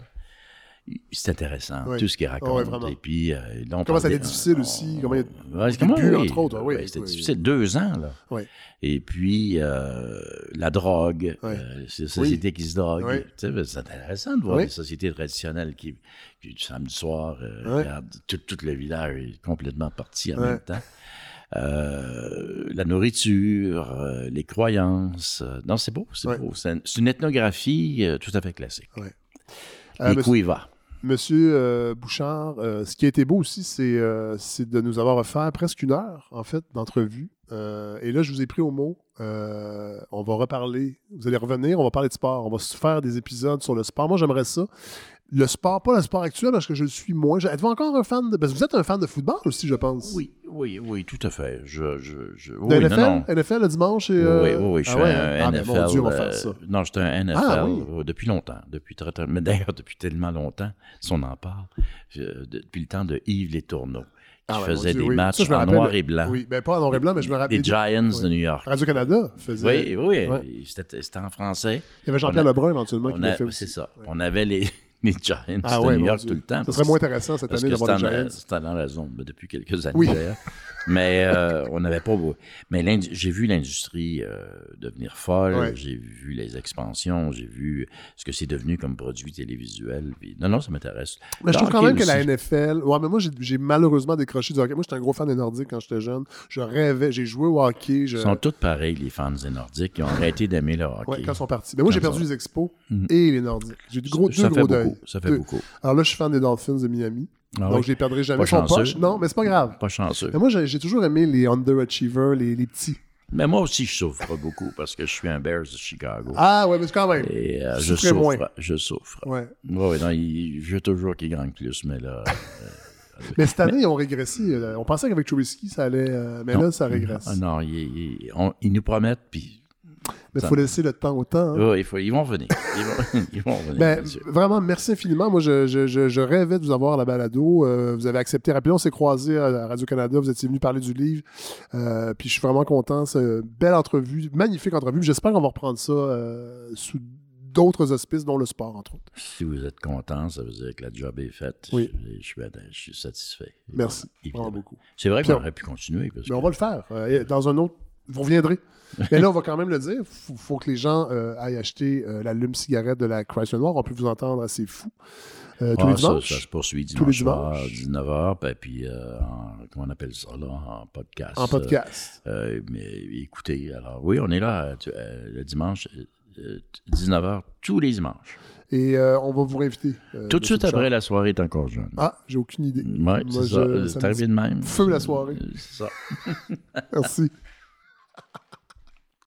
Speaker 2: C'est intéressant,
Speaker 1: Ouais.
Speaker 2: tout ce qu'il raconte.
Speaker 1: vraiment.
Speaker 2: et puis, euh,
Speaker 1: Comment ça a été difficile aussi, comment il a-
Speaker 2: comment-
Speaker 1: début,
Speaker 2: oui,
Speaker 1: entre autres, oui,
Speaker 2: C'était difficile, deux ans, là. Et puis, euh, la drogue, euh, ces sociétés qui se droguent. Ben, C'est intéressant de voir des sociétés traditionnelles qui, qui du samedi soir, regardent, tout, tout le village est complètement parti en même temps. Euh, la nourriture, euh, les croyances. euh, non, c'est beau, c'est
Speaker 1: Ouais.
Speaker 2: beau. C'est une, ethnographie tout à fait classique.
Speaker 1: Euh,
Speaker 2: Et
Speaker 1: monsieur-
Speaker 2: Cuiva.
Speaker 1: Monsieur euh, Bouchard, ce qui a été beau aussi, c'est de nous avoir offert presque une heure, en fait, d'entrevue. Et là, je vous ai pris au mot. Euh, on va reparler. Vous allez revenir, on va parler de sport. On va se faire des épisodes sur le sport. Moi, j'aimerais ça. Le sport, pas le sport actuel, parce que je le suis moins. Êtes-vous encore un fan de. Parce que vous êtes un fan de football aussi, je pense.
Speaker 2: Oui, oui, oui, tout à fait. Je, je, je... Oui,
Speaker 1: NFL,
Speaker 2: non.
Speaker 1: NFL le dimanche et. euh,
Speaker 2: Oui, oui, oui, je
Speaker 1: ah
Speaker 2: suis
Speaker 1: ouais,
Speaker 2: un
Speaker 1: ah, ben,
Speaker 2: NFL.
Speaker 1: mon Dieu, on va
Speaker 2: euh,
Speaker 1: faire ça.
Speaker 2: Non, j'étais un NFL
Speaker 1: Ah, oui.
Speaker 2: euh, depuis longtemps, depuis très, très, mais d'ailleurs depuis tellement longtemps, si on en parle, je- depuis le temps de Yves Les Tourneaux, qui
Speaker 1: Ah, ouais,
Speaker 2: faisait
Speaker 1: Dieu,
Speaker 2: des matchs
Speaker 1: Ça,
Speaker 2: en noir et blanc.
Speaker 1: Oui, ben pas en noir et blanc, mais je me rappelle.
Speaker 2: Les Giants de New York.
Speaker 1: Radio-Canada faisait.
Speaker 2: Oui, oui,
Speaker 1: Ouais.
Speaker 2: c'était en français.
Speaker 1: Il y avait Jean-Pierre Lebrun éventuellement qui l'a fait
Speaker 2: C'est ça. On avait les, les Giants
Speaker 1: Ah
Speaker 2: de
Speaker 1: ouais,
Speaker 2: New York
Speaker 1: Dieu.
Speaker 2: tout le temps. Parce
Speaker 1: serait moins intéressant cette
Speaker 2: Parce
Speaker 1: année d'avoir
Speaker 2: en,
Speaker 1: Giants.
Speaker 2: c'était dans la zone ben, depuis quelques années
Speaker 1: Oui.
Speaker 2: d'ailleurs. Mais euh, on n'avait pas. Mais j'ai vu l'industrie euh, devenir folle.
Speaker 1: Ouais.
Speaker 2: J'ai vu les expansions. J'ai vu ce que c'est devenu comme produit télévisuel. puis- non, non, ça m'intéresse.
Speaker 1: Mais je trouve quand même que la. NFL. Ouais, mais moi, j'ai- malheureusement décroché du hockey. Moi, j'étais un gros fan des Nordiques quand j'étais jeune. Je rêvais, j'ai joué au hockey. Je...
Speaker 2: Ils sont tous pareils, les fans des Nordiques. Ils ont arrêté d'aimer le hockey.
Speaker 1: Ouais, quand ils sont partis. Mais moi, j'ai perdu les expos
Speaker 2: Mhm.
Speaker 1: et les Nordiques. J'ai du gros, deux gros deuil.
Speaker 2: Beaucoup. Ça fait
Speaker 1: Deux.
Speaker 2: beaucoup.
Speaker 1: Alors là, je suis fan des Dolphins de Miami.
Speaker 2: Ah
Speaker 1: donc,
Speaker 2: oui?
Speaker 1: je les perdrai jamais.
Speaker 2: Pas
Speaker 1: Ils sont
Speaker 2: chanceux.
Speaker 1: poches. Non, mais c'est pas grave.
Speaker 2: Pas chanceux.
Speaker 1: Mais moi, j'ai toujours aimé les underachievers, les, les petits.
Speaker 2: Mais moi aussi, je souffre beaucoup parce que je suis un Bears de Chicago.
Speaker 1: Ah, ouais, mais c'est quand même.
Speaker 2: Et euh, je souffre.
Speaker 1: moins.
Speaker 2: Je souffre.
Speaker 1: Ouais.
Speaker 2: Ouais, non, il, je veux toujours qu'il gagne plus, mais là.
Speaker 1: Mais cette année, ils ont régressé. Euh, On pensait qu'avec Trubisky, ça allait. euh, Mais
Speaker 2: non.
Speaker 1: là, ça régresse.
Speaker 2: Ah non, ils, ils- on- ils nous promettent, puis.
Speaker 1: Mais il faut laisser le temps au temps. hein.
Speaker 2: ouais, il faut, ils vont venir. Ils vont, ils vont venir.
Speaker 1: Ben, vraiment, merci infiniment. Moi, je, je, je, rêvais de vous avoir à la balado. Euh, vous avez accepté rapidement. On s'est croisés à Radio-Canada. Vous étiez venu parler du livre. Euh, puis je suis vraiment content. C'est une belle entrevue, magnifique entrevue. J'espère qu'on va reprendre ça euh, sous d'autres auspices, dont le sport, entre autres.
Speaker 2: Si vous êtes content, ça veut dire que la job est faite.
Speaker 1: Oui.
Speaker 2: Je, je suis, je suis satisfait.
Speaker 1: Merci.
Speaker 2: Évidemment.
Speaker 1: Beaucoup.
Speaker 2: C'est vrai qu'on
Speaker 1: on-
Speaker 2: aurait pu continuer. Parce
Speaker 1: Mais
Speaker 2: que-
Speaker 1: on va le faire. Euh, dans un autre. Vous reviendrez. Mais là, on va quand même le dire. Il faut, faut que les gens euh, aillent acheter euh, l'allume cigarette de la Chrysler Noire. On peut vous entendre assez fou. Euh, tous
Speaker 2: Ah,
Speaker 1: les
Speaker 2: ça,
Speaker 1: dimanches.
Speaker 2: ça se poursuit
Speaker 1: Tous les
Speaker 2: dimanche soir,
Speaker 1: dimanches.
Speaker 2: 19h, ben, puis en, comment on appelle ça là, en podcast.
Speaker 1: en podcast.
Speaker 2: Mais écoutez, alors oui, on est là tu- le dimanche, euh, 19h, tous les dimanches.
Speaker 1: Et on va vous réinviter.
Speaker 2: Tout de suite
Speaker 1: Bouchard.
Speaker 2: après, la soirée est encore jeune.
Speaker 1: Ah, j'ai aucune idée. Moi,
Speaker 2: c'est ça.
Speaker 1: ça
Speaker 2: arrivé de même.
Speaker 1: feu la soirée.
Speaker 2: C'est ça.
Speaker 1: Merci.